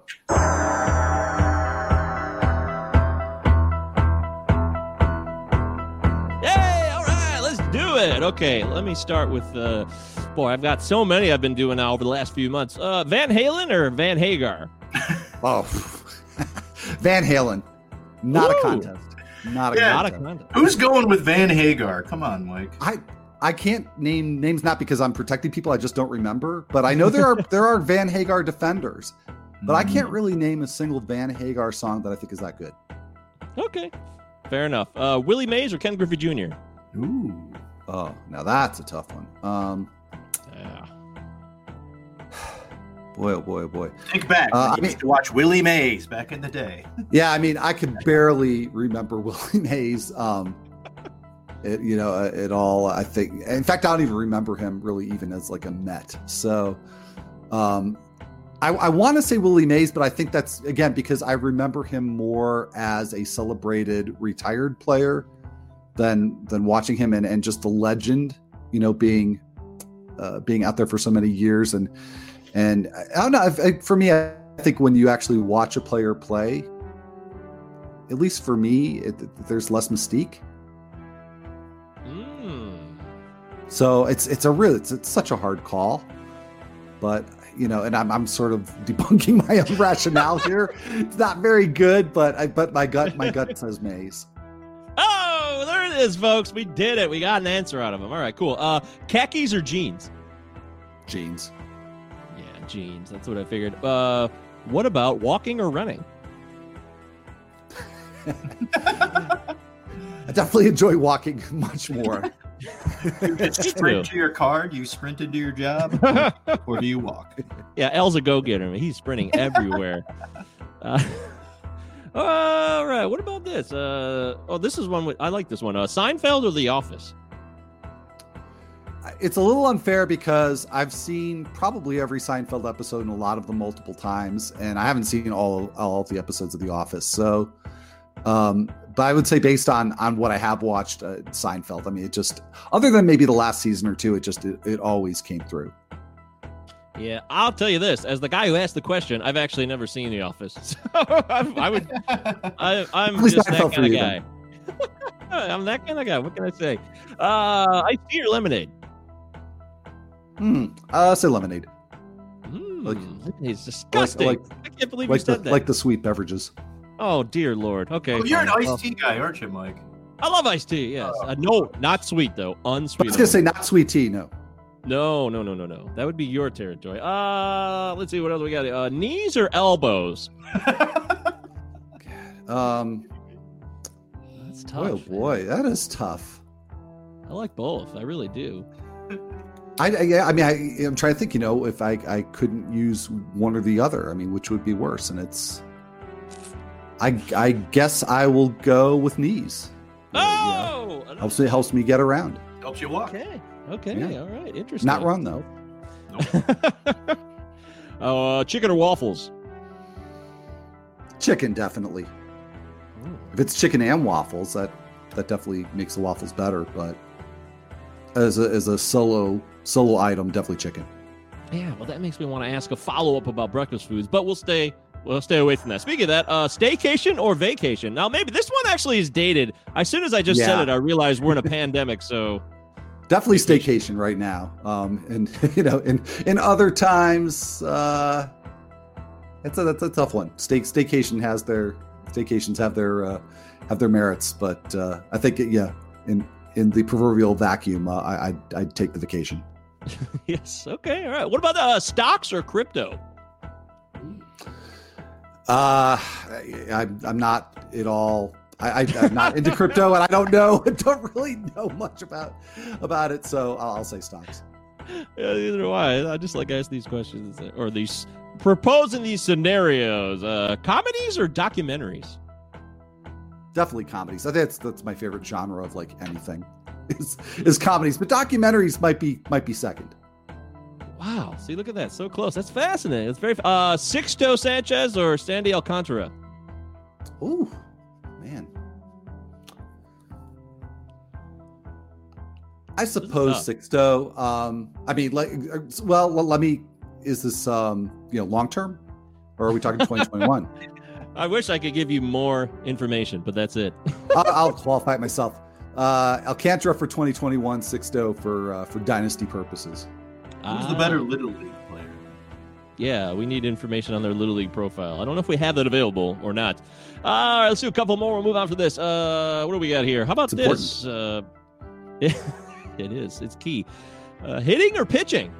Okay, let me start with uh Boy, I've got so many I've been doing now over the last few months. Uh, Van Halen or Van Hagar? oh, Van Halen. Not Ooh. a contest. Not a, yeah, not a contest. Who's going with Van Hagar? Come on, Mike. I I can't name names not because I'm protecting people. I just don't remember. But I know there are there are Van Hagar defenders. But I can't mm. really name a single Van Hagar song that I think is that good. Okay, fair enough. Uh, Willie Mays or Ken Griffey Jr. Ooh, oh, now that's a tough one. Um, yeah. Boy, oh boy, oh boy. Think back. Uh, I mean, to watch Willie Mays back in the day. Yeah, I mean, I could barely remember Willie Mays. Um, it, you know, at all. I think. In fact, I don't even remember him really even as like a Met. So, um, I, I want to say Willie Mays, but I think that's again because I remember him more as a celebrated retired player than than watching him and and just the legend. You know, being uh, being out there for so many years and and I don't know. I, for me, I think when you actually watch a player play, at least for me, it, there's less mystique. Mm. So it's it's a real it's, it's such a hard call. but you know, and I'm I'm sort of debunking my own rationale here. It's not very good, but I but my gut my gut says Mays. Oh, there it is, folks. We did it. We got an answer out of him. All right, cool. Uh, khakis or jeans? Jeans. Yeah, jeans. That's what I figured. Uh, what about walking or running? I definitely enjoy walking much more. You sprint to your car? Do you sprint into your job? or do you walk? Yeah, L's a go getter. He's sprinting everywhere. uh, all right. What about this? Uh, oh, this is one. With, I like this one. Uh, Seinfeld or The Office? It's a little unfair because I've seen probably every Seinfeld episode and a lot of them multiple times, and I haven't seen all all the episodes of The Office. So, um, but I would say based on on what I have watched, uh, Seinfeld. I mean, it just other than maybe the last season or two, it just it, it always came through. Yeah, I'll tell you this: as the guy who asked the question, I've actually never seen The Office, so I, I would, I, I'm just that kind of guy. then. I'm that kind of guy. What can I say? Uh, I see your lemonade. Hmm. Uh, say lemonade. Mm, Like- lemonade's disgusting. like- I can't believe Like you the said that. like the sweet beverages. oh dear lord. Okay, Oh, you're an iced tea guy, aren't you, Mike? I love iced tea. Yes. Uh, no, not sweet though. Unsweet. I Unsweet. was gonna say not sweet tea. No. No, no, no, no, no. That would be your territory. Uh, let's see what else we got. Uh, knees or elbows? Um. That's Boy, oh boy, that is tough. I like both. I really do. I, I yeah, I mean, I, I'm trying to think. You know, if I I couldn't use one or the other, I mean, which would be worse? And it's, I I guess I will go with knees. Uh, yeah. Oh, helps me helps me get around. Helps you walk. okay. Okay. Yeah. All right. Interesting. Not run though. uh, chicken or waffles? Chicken definitely. If it's chicken and waffles, that that definitely makes the waffles better. But as a as a solo solo item, definitely chicken. Yeah. Well, that makes me want to ask a follow up about breakfast foods, but we'll stay. We'll stay away from that. Speaking of that, uh, staycation or vacation? Now, maybe this one actually is dated. As soon as I just said it, I realized we're in a pandemic. So, Definitely staycation right now. Um, and you know, in in other times, uh, it's a that's a tough one. Stay, staycation has their staycations have their uh, have their merits, but uh, I think yeah, in in the proverbial vacuum, uh, I I'd, I'd take the vacation. yes. Okay. All right. What about uh, stocks or crypto? Uh, I, I'm I'm not at all. I, I'm not into crypto, and I don't know. I don't really know much about about it, so I'll, I'll say stocks. Yeah, neither do I. I just like ask these questions or these proposing these scenarios. Uh, comedies or documentaries? definitely comedies. I think that's that's my favorite genre of like anything is is comedies, but documentaries might be might be second. Wow. See, look at that. So close. That's fascinating. It's very. Uh, Sixto Sanchez or Sandy Alcantara? Ooh, man. I suppose. Sixto. Um, I mean, like, uh, well, well, let me. Is this um, you know, long term, or are we talking 2021? I wish I could give you more information, but that's it. I'll, I'll qualify it myself. Uh, Alcantara for 2021, Sixto for uh, for dynasty purposes. Who's the Ah, better Little League player? Yeah, we need information on their Little League profile. I don't know if we have that available or not. All right, let's do a couple more. We'll move on for this. Uh, what do we got here? How about It's this? Uh, it is. It's key. Uh, hitting or pitching?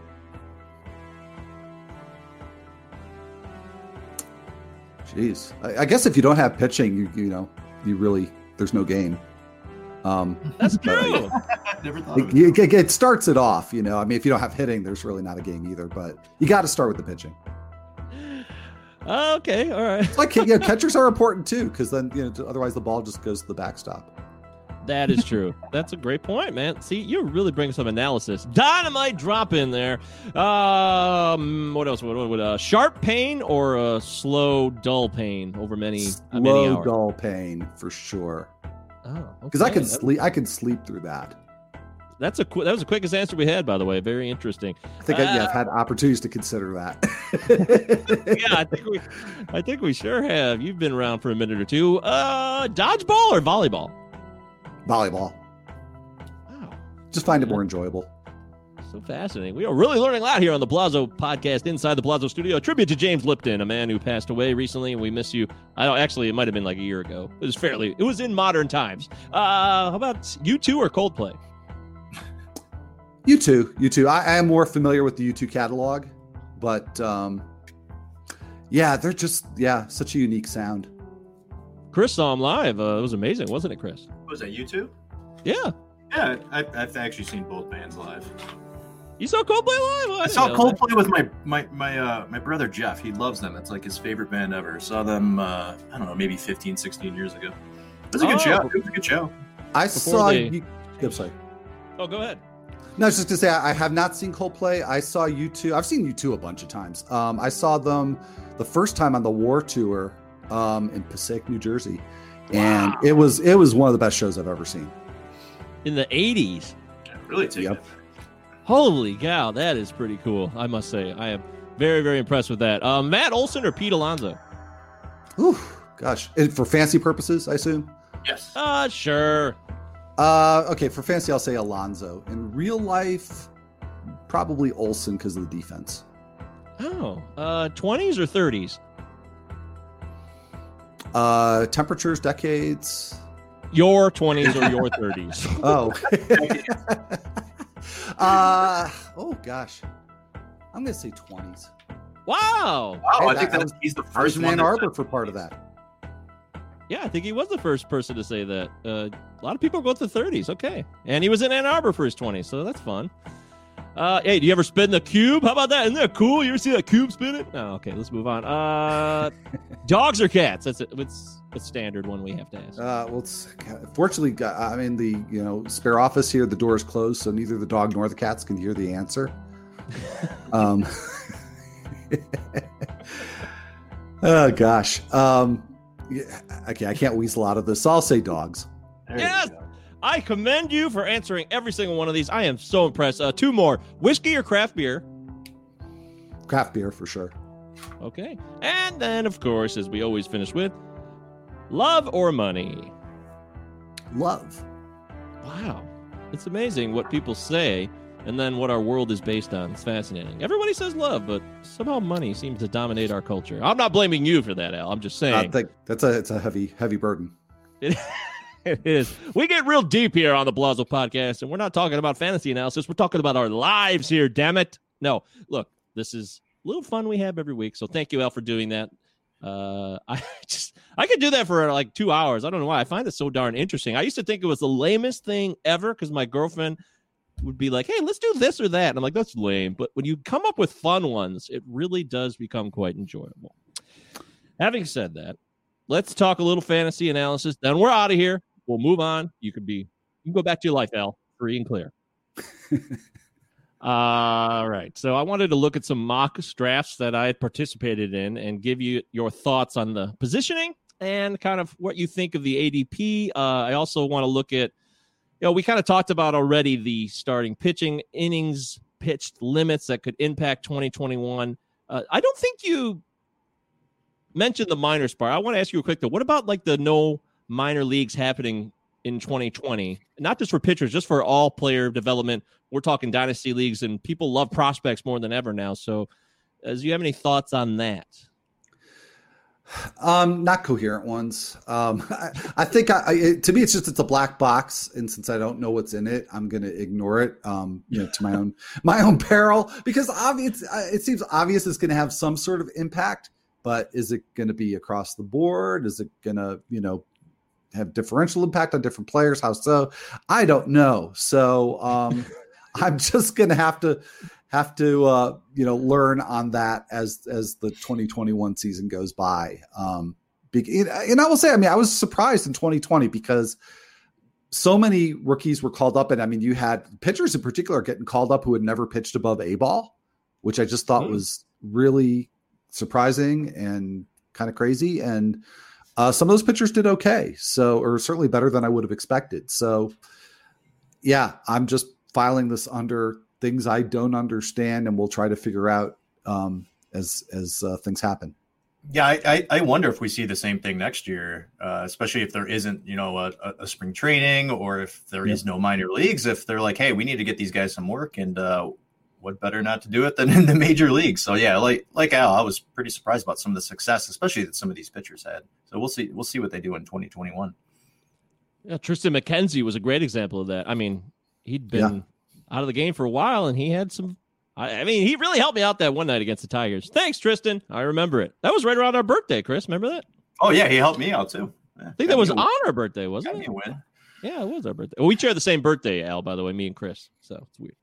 Jeez, I, I guess if you don't have pitching, you you know, you really there's no game. Um, That's But, uh, true. Never thought of it, it. it, it starts it off, you know. I mean, if you don't have hitting, there's really not a game either. But you got to start with the pitching. okay, all right. It's like you know, catchers are important too, because then you know, otherwise the ball just goes to the backstop. That is true. That's a great point, man. See, you're really bringing some analysis. Dynamite drop in there. Um, what else? What, what, what uh, sharp pain or a slow, dull pain over many, uh, many Slow, dull pain for sure. Oh, Because I okay. can That- sleep. I can sleep through that. That's a qu- that was the quickest answer we had, by the way. Very interesting. I think I, yeah, Uh, I've had opportunities to consider that. yeah, I think we, I think we sure have. You've been around for a minute or two. Uh, dodgeball or volleyball? Volleyball. Wow. Just find it more enjoyable. So fascinating. We are really learning a lot here on the Blazo podcast inside the Blazo studio. A tribute to James Lipton, a man who passed away recently, and we miss you. I don't actually, it might have been like a year ago. It was fairly, it was in modern times. Uh, how about U2 or Coldplay? U2, you two. I, I am more familiar with the U2 catalog, but um, yeah, they're just yeah, such a unique sound. Chris saw him live. Uh, it was amazing, wasn't it, Chris? Was that U2? Yeah. Yeah, I, I've actually seen both bands live. You saw Coldplay live? Oh, I saw know that. Coldplay with my my my uh, my brother Jeff. He loves them. It's like his favorite band ever. Saw them uh, I don't know, maybe 15, 16 years ago. It was a good Oh. show. It was a good show. I Before saw. they- you, I'm sorry. Oh, go ahead. No, I was just to say I I have not seen Coldplay. I saw U2. I've seen U2 a bunch of times. Um, I saw them the first time on the War Tour um, in Passaic, New Jersey, and it was it was one of the best shows I've ever seen. In the 80s. Yeah, really take Yep. it. Holy cow, that is pretty cool. I must say, I am very, very impressed with that. Um, Matt Olson or Pete Alonso? Ooh, gosh, And for fancy purposes, I assume. Yes. Uh, sure. Uh, okay, for fancy, I'll say Alonso. In real life, probably Olson because of the defense. Oh, uh, 20s or 30s? Uh, temperatures, decades. Your 20s or your 30s? Oh. Uh, oh gosh, I'm gonna say 20s. Wow. Wow, Hey, I think that that was- he's the first in one. Ann Arbor for part of that. Yeah, I think he was the first person to say that. Uh, a lot of people go to the 30s. Okay. And he was in Ann Arbor for his 20s, so that's fun. Uh, hey, do you ever spin the cube? How about that? Isn't that cool? You ever see that cube spinning? Oh, okay, let's move on. Uh, dogs or cats? That's it. It's a standard one we have to ask. Uh, well, it's, fortunately, I'm in the you know spare office here. The door is closed, so neither the dog nor the cats can hear the answer. um, oh gosh. Um, yeah, okay, I can't weasel out of this. So I'll say dogs. There Yes! I commend you for answering every single one of these. I am so impressed. Uh, two more whiskey or craft beer? Craft beer for sure. Okay. And then, of course, as we always finish with, love or money? Love. Wow. It's amazing what people say and then what our world is based on. It's fascinating. Everybody says love, but somehow money seems to dominate our culture. I'm not blaming you for that, Al. I'm just I saying. think that's a it's a heavy heavy burden. It, is. We get real deep here on the Blazo podcast, and we're not talking about fantasy analysis. We're talking about our lives here, damn it. No, look, this is a little fun we have every week. So thank you, Al, for doing that. Uh, I just I could do that for like two hours. I don't know why. I find it so darn interesting. I used to think it was the lamest thing ever because my girlfriend would be like, "Hey, let's do this or that," and I'm like, "That's lame." But when you come up with fun ones, it really does become quite enjoyable. Having said that, let's talk a little fantasy analysis. Then we're out of here. We'll move on. You could be, you can go back to your life, Al, free and clear. All right. So I wanted to look at some mock drafts that I had participated in and give you your thoughts on the positioning and kind of what you think of the ADP. Uh, I also want to look at, you know, we kind of talked about already the starting pitching innings pitched limits that could impact 2021. Uh, I don't think you mentioned the minors part. I want to ask you a quick though. What about like the no minor leagues happening in 2020? Not just for pitchers, just for all player development. We're talking dynasty leagues, and people love prospects more than ever now. So, uh, do you have any thoughts on that? Um, not coherent ones. Um, I, I think I, I it, to me it's just it's a black box, and since I don't know what's in it, I'm going to ignore it. Um, you know, to my own my own peril, because obvious it seems obvious it's going to have some sort of impact, but is it going to be across the board? Is it going to you know have differential impact on different players? How so? I don't know. So um, I'm just going to have to have to uh, you know learn on that as as the 2021 season goes by. Um, be- and I will say, I mean, I was surprised in 2020 because so many rookies were called up, and I mean, you had pitchers in particular getting called up who had never pitched above a ball, which I just thought Hmm. was really surprising and kind of crazy. And uh, some of those pitchers did okay, so or certainly better than I would have expected. So, yeah, I'm just filing this under things I don't understand, and we'll try to figure out um, as as uh, things happen. Yeah, I, I, I wonder if we see the same thing next year, uh, especially if there isn't, you know, a, a spring training or if there is no minor leagues. If they're like, hey, we need to get these guys some work, and uh, what better not to do it than in the major leagues? So yeah, like like Al, I was pretty surprised about some of the success, especially that some of these pitchers had. So we'll see we'll see what they do in 2021. Yeah, Triston McKenzie was a great example of that. I mean, he'd been yeah. out of the game for a while, and he had some I, I, mean, he really helped me out that one night against the Tigers. Thanks, Triston. I remember it. That was right around our birthday, Chris. Remember that? Oh yeah, he helped me out too. Yeah, I think that was on our birthday, wasn't it? Win. Yeah, it was our birthday. Well, we share the same birthday, Al. By the way, me and Chris. So it's weird.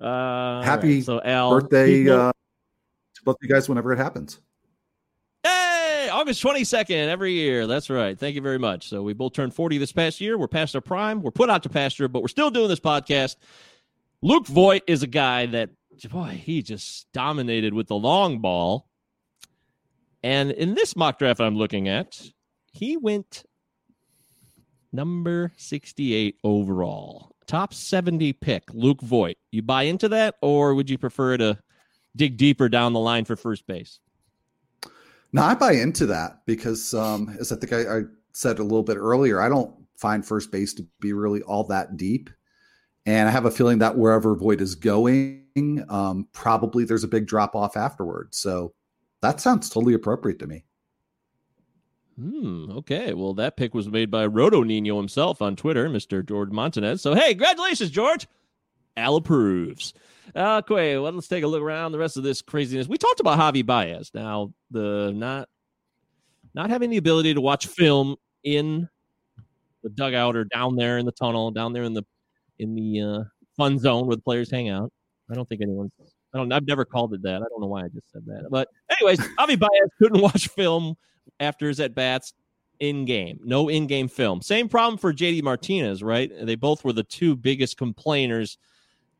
Uh, Happy right, so Al, birthday uh, to both of you guys whenever it happens. Hey, August 22nd every year. That's right. Thank you very much. So we both turned 40 this past year. We're past our prime. We're put out to pasture, but we're still doing this podcast. Luke Voit is a guy that, boy, he just dominated with the long ball. And in this mock draft I'm looking at, he went number 68 overall. Top 70 pick, Luke Voit. You buy into that, or would you prefer to dig deeper down the line for first base? No, I buy into that because, um, as I think I, I said a little bit earlier, I don't find first base to be really all that deep. And I have a feeling that wherever Voit is going, um, probably there's a big drop off afterwards. So that sounds totally appropriate to me. Hmm, okay. Well, that pick was made by Roto Nino himself on Twitter, Mr. George Montanez. So, hey, congratulations, George. Al approves. Okay, well, let's take a look around the rest of this craziness. We talked about Javi Baez. Now, the not not having the ability to watch film in the dugout or down there in the tunnel, down there in the in the uh, fun zone where the players hang out. I don't think anyone's. I don't. I've never called it that. I don't know why I just said that. But anyways, Javi Baez couldn't watch film after his at bats in game. No in game film. Same problem for JD Martinez, right? They both were the two biggest complainers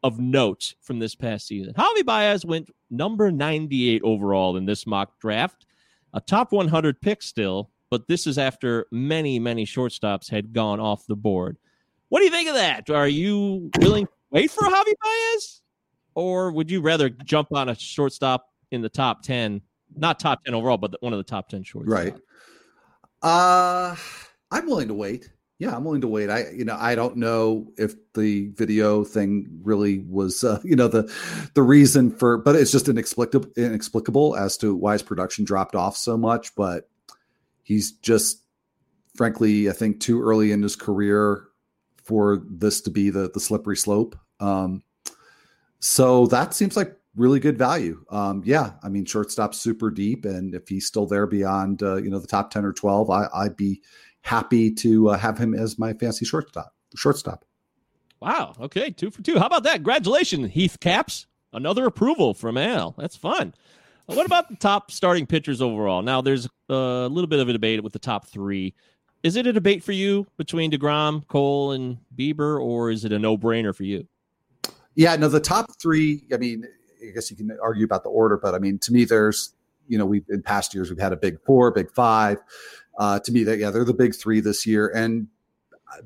of note from this past season. Javi Baez went number 98 overall in this mock draft, a top 100 pick still, but this is after many, many shortstops had gone off the board. What do you think of that? Are you willing to wait for Javi Baez? Or would you rather jump on a shortstop in the top 10? Not top 10 overall, but one of the top 10 shortstops. Right. Uh, I'm willing to wait. Yeah, I'm willing to wait. I, you know, I don't know if the video thing really was, uh, you know, the the reason for, but it's just inexplicable, inexplicable as to why his production dropped off so much. But he's just, frankly, I think too early in his career for this to be the the slippery slope. Um, so that seems like really good value. Um, yeah, I mean, shortstop super deep, and if he's still there beyond uh, you know the top ten or twelve, I, would be happy to uh, have him as my fancy shortstop. Shortstop. Wow. Okay, two for two. How about that? Congratulations, Heath Caps. Another approval from Al. That's fun. What about the top starting pitchers overall? Now, there's a little bit of a debate with the top three. Is it a debate for you between DeGrom, Cole, and Bieber, or is it a no brainer for you? Yeah, no, the top three, I mean, I guess you can argue about the order, but I mean, to me, there's, you know, we've in past years, we've had a big four, big five. Uh, to me, that, yeah, they're the big three this year. And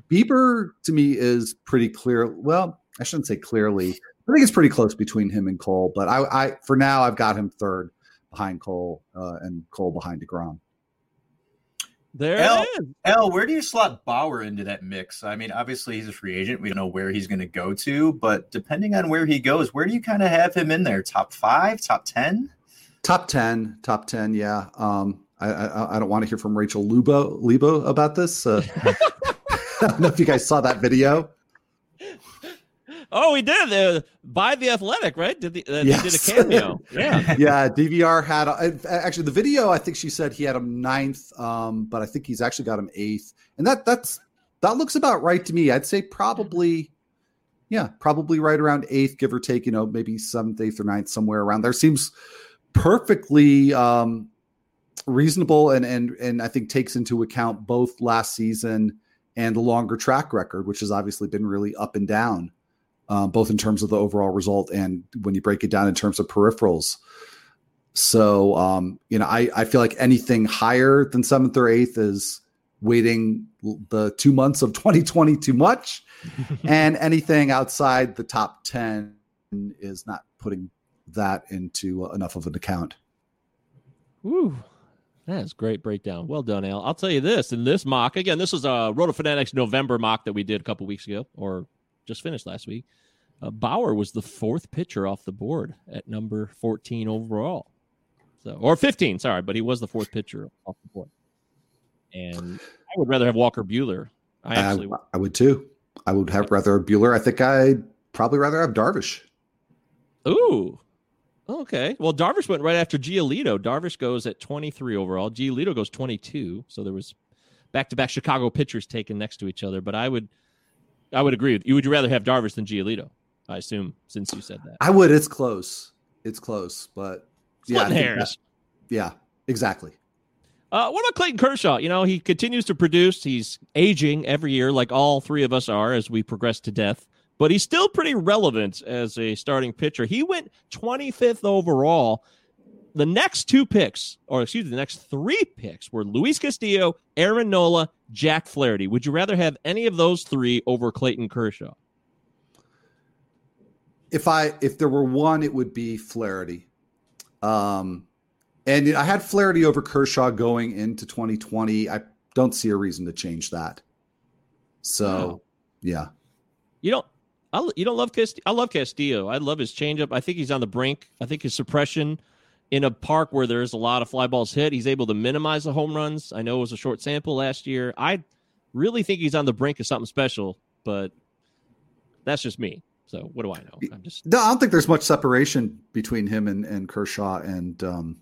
Bieber, to me, is pretty clear. Well, I shouldn't say clearly. I think it's pretty close between him and Cole, but I, I for now, I've got him third behind Cole uh, and Cole behind DeGrom. There L, L, where do you slot Bauer into that mix? I mean, obviously he's a free agent. We don't know where he's going to go to, but depending on where he goes, where do you kind of have him in there? Top five, top ten? Top ten, top ten. Yeah. Um, I, I, I don't want to hear from Rachel Lubo Lebo about this. Uh, I don't know if you guys saw that video. Oh, he did uh, by the Athletic, right? Did the uh, yes. did a cameo? Yeah, yeah. DVR had actually the video. I think she said he had him ninth, um, but I think he's actually got him eighth, and that that's that looks about right to me. I'd say probably, yeah, probably right around eighth, give or take. You know, maybe seventh, eighth, or ninth, somewhere around there. Seems perfectly um, reasonable, and and and I think takes into account both last season and the longer track record, which has obviously been really up and down um, both in terms of the overall result and when you break it down in terms of peripherals. So, um, you know, I, I feel like anything higher than seventh or eighth is waiting the two months of 2020 too much. and anything outside the top 10 is not putting that into enough of an account. Woo. That is great breakdown. Well done, Al. I'll tell you this in this mock again. This was a Roto Fanatics November mock that we did a couple weeks ago, or just finished last week. Uh, Bauer was the fourth pitcher off the board at number 14 overall. So, or 15, sorry, but he was the fourth pitcher off the board. And I would rather have Walker Buehler. I actually, I, I would too. I would have rather Buehler. I think I'd probably rather have Darvish. ooh, okay. Well, Darvish went right after Giolito. Darvish goes at 23 overall. Giolito goes 22. So there was back-to-back Chicago pitchers taken next to each other. But I would, I would agree with you. Would you rather have Darvish than Giolito? I assume since you said that. I would. It's close. It's close, but yeah, Splitting think hairs. that- yeah, exactly. Uh, what about Clayton Kershaw? You know, he continues to produce. He's aging every year, like all three of us are as we progress to death. But he's still pretty relevant as a starting pitcher. He went 25th overall. The next two picks, or excuse me, the next three picks were Luis Castillo, Aaron Nola, Jack Flaherty. Would you rather have any of those three over Clayton Kershaw? If I if there were one, it would be Flaherty. Um, and I had Flaherty over Kershaw going into 2020. I don't see a reason to change that. So, Wow. yeah. You don't. I, you don't love Castillo. I love Castillo. I love his changeup. I think he's on the brink. I think his suppression in a park where there's a lot of fly balls hit, he's able to minimize the home runs. I know it was a short sample last year. I really think he's on the brink of something special, but that's just me. So what do I know? I'm just No, I don't think there's much separation between him and, and Kershaw and um,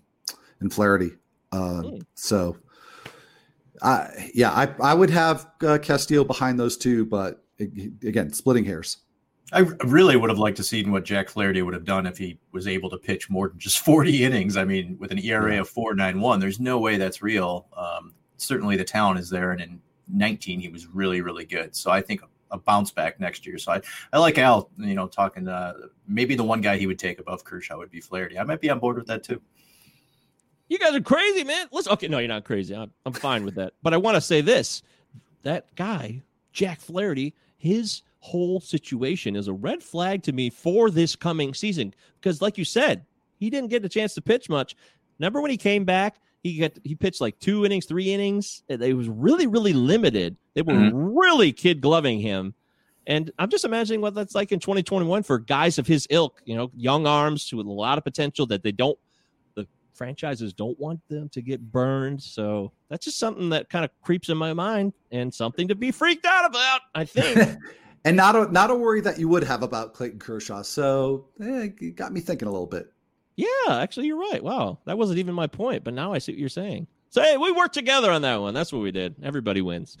and Flaherty. Uh, Hmm. So, I yeah, I I would have uh, Castillo behind those two, but again, splitting hairs. I really would have liked to seen what Jack Flaherty would have done if he was able to pitch more than just 40 innings. I mean, with an ERA of 4.91, there's no way that's real. Um, certainly the talent is there, and in 19 he was really, really good. So I think a bounce back next year. So I, I like Al, you know, talking. Uh, maybe the one guy he would take above Kershaw would be Flaherty. I might be on board with that too. you guys are crazy, man. Let's okay, no, you're not crazy. I'm, I'm fine with that. But I want to say this: that guy, Jack Flaherty, his whole situation is a red flag to me for this coming season. Because, like you said, he didn't get a chance to pitch much. Remember when he came back? He got he pitched like two innings, three innings. It was really, really limited. They were mm-hmm. really kid gloving him. And I'm just imagining what that's like in 2021 for guys of his ilk, you know, young arms with a lot of potential that they don't the franchises don't want them to get burned. So that's just something that kind of creeps in my mind and something to be freaked out about, I think. and not a not a worry that you would have about Clayton Kershaw. So, eh, it got me thinking a little bit. yeah, actually, you're right. Wow. That wasn't even my point, but now I see what you're saying. So, hey, we worked together on that one. That's what we did. Everybody wins.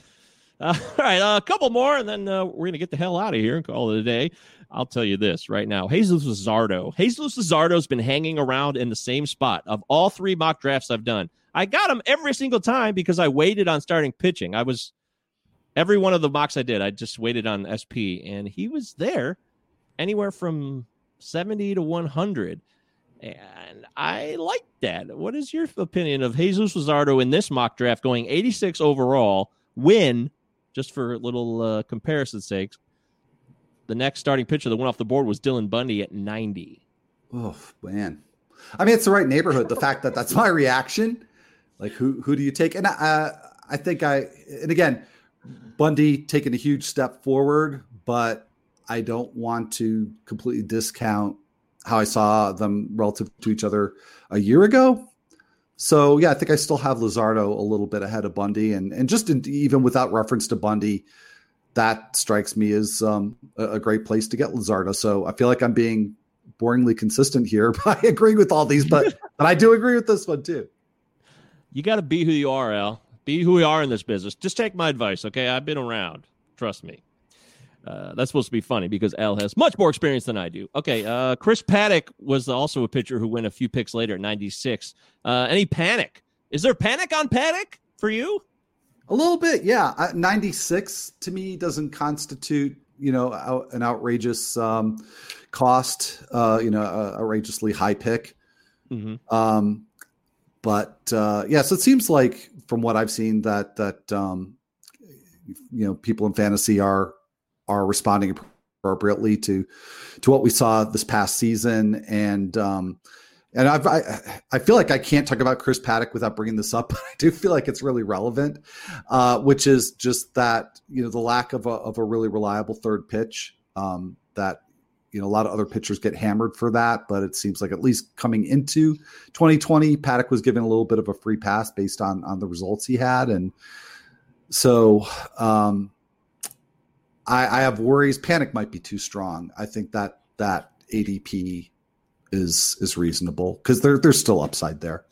Uh, all right, uh, a couple more, and then uh, we're to get the hell out of here and call it a day. I'll tell you this right now. Jesus Luzardo. Jesus Luzardo's been hanging around in the same spot of all three mock drafts I've done. I got him every single time because I waited on starting pitching. I was every one of the mocks I did, I just waited on SP, and he was there anywhere from 70 to 100. And I like that. What is your opinion of Jesus Luzardo in this mock draft going 86 overall? Win, just for a little uh, comparison's sake. The next starting pitcher that went off the board was Dylan Bundy at 90. Oh man, I mean it's the right neighborhood. The fact that that's my reaction, like who who do you take? And I I think I and again, Bundy taking a huge step forward, but I don't want to completely discount how I saw them relative to each other a year ago. So yeah, I think I still have Luzardo a little bit ahead of Bundy, and and just in, even without reference to Bundy, that strikes me as um, a, a great place to get Luzardo. So I feel like I'm being boringly consistent here, but I agree with all these, but but I do agree with this one too. You got to be who you are, Al. Be who we are in this business. Just take my advice, okay? I've been around. Trust me. Uh, that's supposed to be funny because Al has much more experience than I do. Okay, uh, Chris Paddack was also a pitcher who went a few picks later at 96. Uh, any panic? Is there panic on Paddock for you? A little bit, yeah. Uh, 96 to me doesn't constitute, you know, out, an outrageous um, cost, uh, you know, uh, outrageously high pick. Mm-hmm. Um, but uh, yeah, so it seems like from what I've seen that that um, you know people in fantasy are are responding appropriately to to what we saw this past season, and um, and I've, I I feel like I can't talk about Chris Paddack without bringing this up, but I do feel like it's really relevant, uh, which is just that you know the lack of a of a really reliable third pitch. Um, that you know a lot of other pitchers get hammered for that, but it seems like at least coming into 2020, Paddack was given a little bit of a free pass based on on the results he had, and so um, I, I have worries. Panic might be too strong. I think that that ADP is is reasonable because there there's still upside there.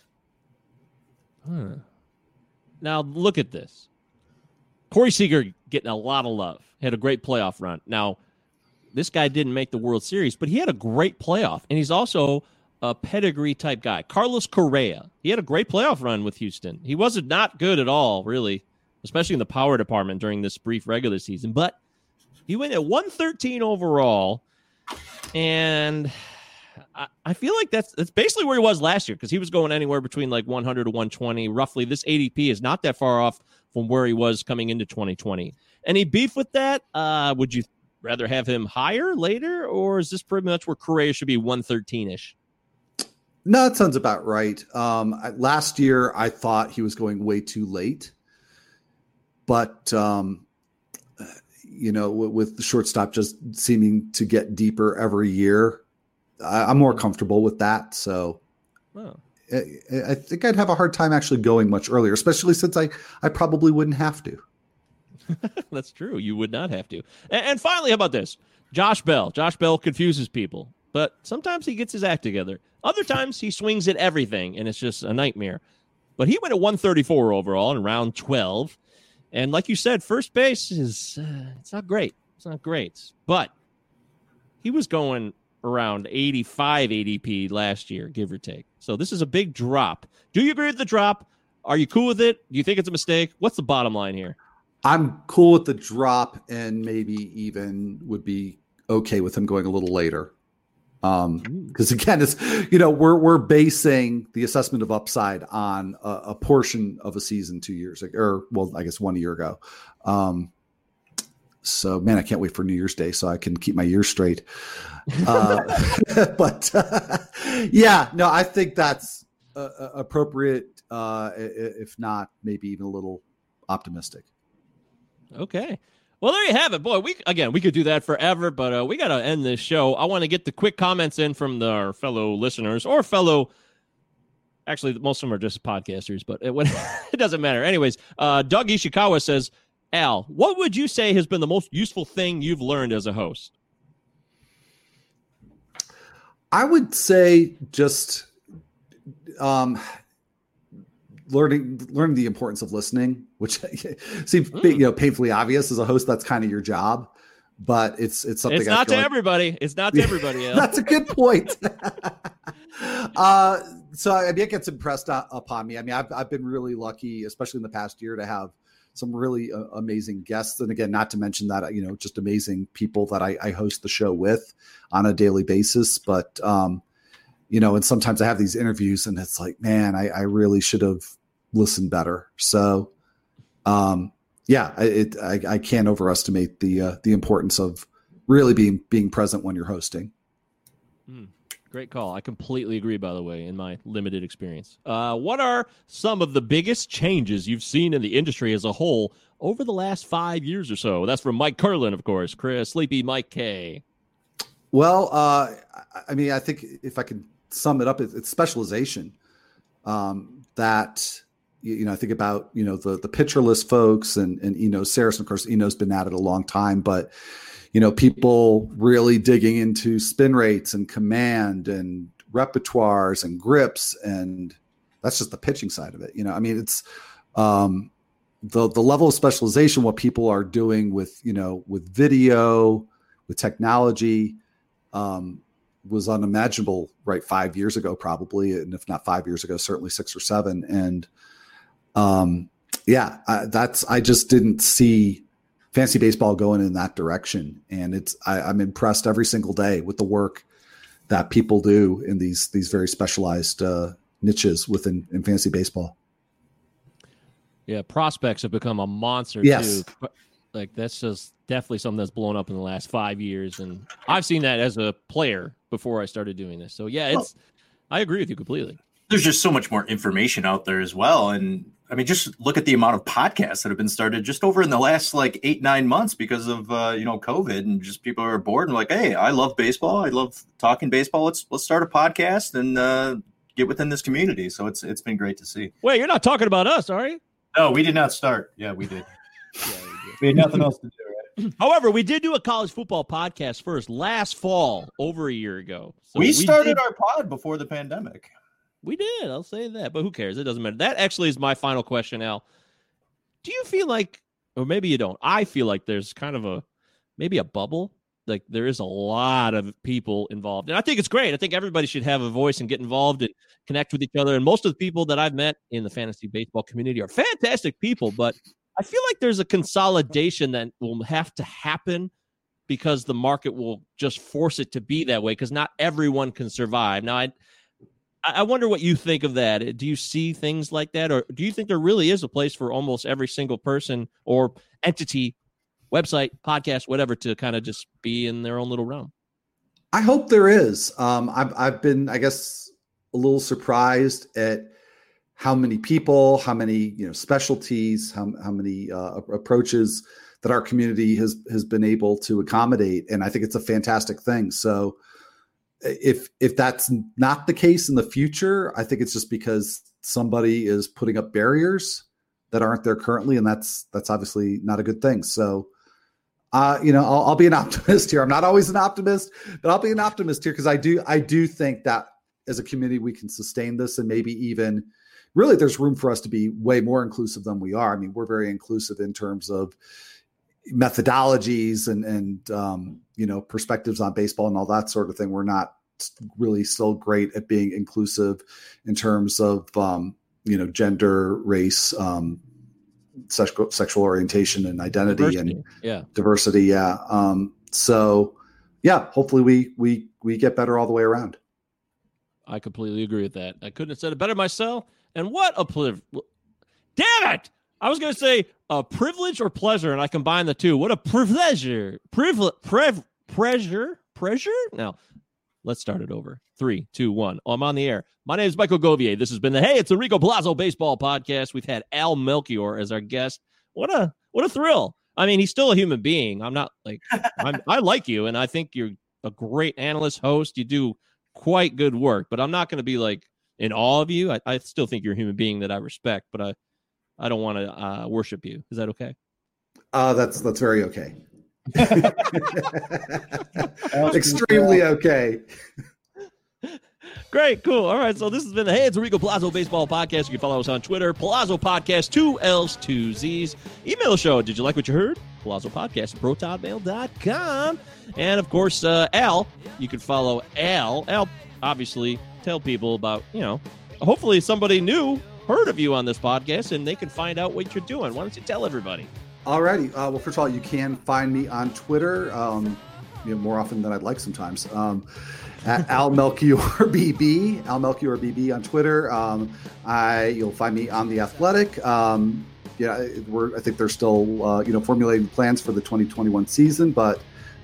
Now look at this. Corey Seager getting a lot of love. Had a great playoff run. Now, this guy didn't make the World Series, but he had a great playoff, and he's also a pedigree type guy. Carlos Correa. He had a great playoff run with Houston. He wasn't not good at all, really, especially in the power department during this brief regular season. But he went at 113 overall, and I, I feel like that's that's basically where he was last year because he was going anywhere between like 100 to 120. Roughly, this ADP is not that far off from where he was coming into 2020. Any beef with that? Uh, would you rather have him higher later, or is this pretty much where Correa should be 113 ish? No, that sounds about right. Um, I- last year, I thought he was going way too late, but um, you know, with, with the shortstop just seeming to get deeper every year, I, I'm more comfortable with that. So Oh. I, I think I'd have a hard time actually going much earlier, especially since I I probably wouldn't have to. That's true. You would not have to. And, and finally, how about this? Josh Bell. Josh Bell confuses people, but sometimes he gets his act together. Other times he swings at everything, and it's just a nightmare. But he went at 134 overall in round 12. And like you said, first base is uh, it's not great. It's not great. But he was going around 85 ADP last year, give or take. So this is a big drop. Do you agree with the drop? Are you cool with it? Do you think it's a mistake? What's the bottom line here? I'm cool with the drop, and maybe even would be okay with him going a little later. Um, because again, it's you know we're we're basing the assessment of upside on a, a portion of a season two years ago, or well, I guess one year ago. Um, so man, I can't wait for New Year's Day so I can keep my year straight. Uh, but uh, yeah, no, I think that's uh, uh, appropriate. Uh, if not, maybe even a little optimistic. Okay. Well, there you have it, boy. We again, we could do that forever, but uh, we got to end this show. I want to get the quick comments in from the, our fellow listeners or fellow. Actually, most of them are just podcasters, but it, it doesn't matter. Anyways, uh, Doug Ishikawa says, "Al, what would you say has been the most useful thing you've learned as a host?" I would say just um, learning learning the importance of listening, which seems you know painfully obvious as a host. That's kind of your job, but it's it's something it's not to like- everybody. It's not to everybody. That's a good point. uh, so I mean, it gets impressed upon me. I mean, I've I've been really lucky, especially in the past year, to have some really uh, amazing guests, and again, not to mention that you know just amazing people that I, I host the show with on a daily basis. But um, you know, and sometimes I have these interviews, and it's like, man, I, I really should have listened better. So, um, yeah, I- it, I, I can't overestimate the uh, the importance of really being being present when you're hosting. Great call. I completely agree, by the way, in my limited experience. Uh, what are some of the biggest changes you've seen in the industry as a whole over the last five years or so? That's from Mike Curlin, of course. Chris, Sleepy Mike K. Well, uh, I- mean, I think if I could sum it up, it's, it's specialization. Um, that you, know, I think about you know the the Pitcher List folks and and you know Sarris. Of course, Eno's been at it a long time, but you know, people really digging into spin rates and command and repertoires and grips, and that's just the pitching side of it. You know, I mean, it's um, the the level of specialization, what people are doing with you know with video, with technology um, was unimaginable right five years ago, probably, and if not five years ago, certainly six or seven. And um, yeah, I, that's I just didn't see fancy baseball going in that direction, and it's I, I'm impressed every single day with the work that people do in these these very specialized uh, niches within in fantasy baseball. Yeah, prospects have become a monster Yes. too. Like that's just definitely something that's blown up in the last five years, and I've seen that as a player before I started doing this. So yeah, it's I agree with you completely. There's just so much more information out there as well. And I mean, just look at the amount of podcasts that have been started just over in the last like eight, nine months because of uh, you know, COVID and just people are bored and like, hey, I love baseball. I love talking baseball. Let's let's start a podcast and uh get within this community. So it's it's been great to see. Wait, you're not talking about us, are you? No, we did not start. Yeah, we did. we had nothing else to do. Right? However, we did do a college football podcast first last fall, over a year ago. So we started did- our pod before the pandemic. We did. I'll say that, but who cares? It doesn't matter. That actually is my final question, Al. Do you feel like, or maybe you don't? I feel like there's kind of a maybe a bubble. Like there is a lot of people involved, and I think it's great. I think everybody should have a voice and get involved and connect with each other. And most of the people that I've met in the fantasy baseball community are fantastic people, but I feel like there's a consolidation that will have to happen because the market will just force it to be that way because not everyone can survive. Now, I I wonder what you think of that. Do you see things like that, or do you think there really is a place for almost every single person or entity, website, podcast, whatever, to kind of just be in their own little realm? I hope there is. Um, I've I've been, I guess, a little surprised at how many people, how many you know specialties, how how many uh, approaches that our community has has been able to accommodate, and I think it's a fantastic thing. So, if if that's not the case in the future, I think it's just because somebody is putting up barriers that aren't there currently, and that's that's obviously not a good thing. So, uh, you know, I'll, I'll be an optimist here. I'm not always an optimist, but I'll be an optimist here because I do I do think that as a community we can sustain this and maybe even really there's room for us to be way more inclusive than we are. I mean, we're very inclusive in terms of methodologies and and um, you know perspectives on baseball and all that sort of thing. We're not really still great at being inclusive in terms of um, you know gender, race, um, sexual sexual orientation, and identity and Diversity. yeah, diversity. Yeah. Um, so yeah, hopefully we we we get better all the way around. I completely agree with that. I couldn't have said it better myself. And what a privilege! Damn it! I was going to say a privilege or pleasure, and I combine the two. What a pleasure! Privilege, prev, pressure, pressure. Now, let's start it over. Three, two, one. Oh, I'm on the air. My name is Michael Govier. This has been the Hey, it's Enrico Palazzo Baseball Podcast. We've had Al Melchior as our guest. What a what a thrill! I mean, he's still a human being. I'm not like I'm, I like you, and I think you're a great analyst, host. You do quite good work, but I'm not going to be like in awe of you. I, I still think you're a human being that I respect, but I I don't want to uh, worship you. Is that okay? Uh, that's that's very okay. Extremely okay. Great, cool. All right, so this has been the Hey, it's Rico Palazzo Baseball Podcast. You can follow us on Twitter, Palazzo Podcast, two L's, two Z's. Email the show. Did you like what you heard? Palazzo Podcast, protonmail.com. And of course, uh, Al, you can follow Al. Al, obviously, tell people about, you know, hopefully somebody new heard of you on this podcast and they can find out what you're doing. Why don't you tell everybody? Alrighty. Uh, well, first of all, you can find me on Twitter. Um, you know, more often than I'd like sometimes. Um, at Al Melchior BB, Al Melchior BB on Twitter. Um, I you'll find me on the Athletic. Um, yeah, we're I think they're still uh, you know formulating plans for the 2021 season, but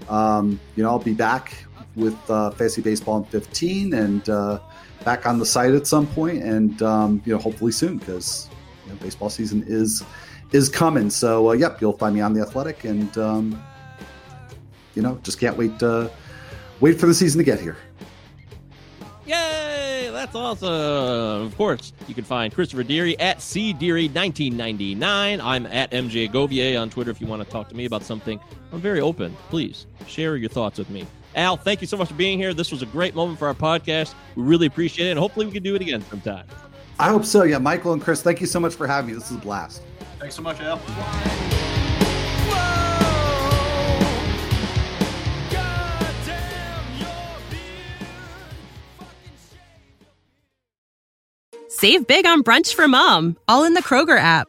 um, you know I'll be back with uh, Fantasy Baseball in 15 and uh, back on the site at some point, and um, you know hopefully soon because you know, baseball season is is coming. So uh, yep, you'll find me on the Athletic, and um, you know just can't wait uh, wait for the season to get here. Yay! That's awesome. Of course, you can find Christopher Deary at cdeary1999. I'm at MJ Govier on Twitter if you want to talk to me about something. I'm very open. Please share your thoughts with me. Al, thank you so much for being here. This was a great moment for our podcast. We really appreciate it, and hopefully we can do it again sometime. I hope so. Yeah, Michael and Chris, thank you so much for having me. This is a blast. Thanks so much, Al. Save big on brunch for mom, all in the Kroger app.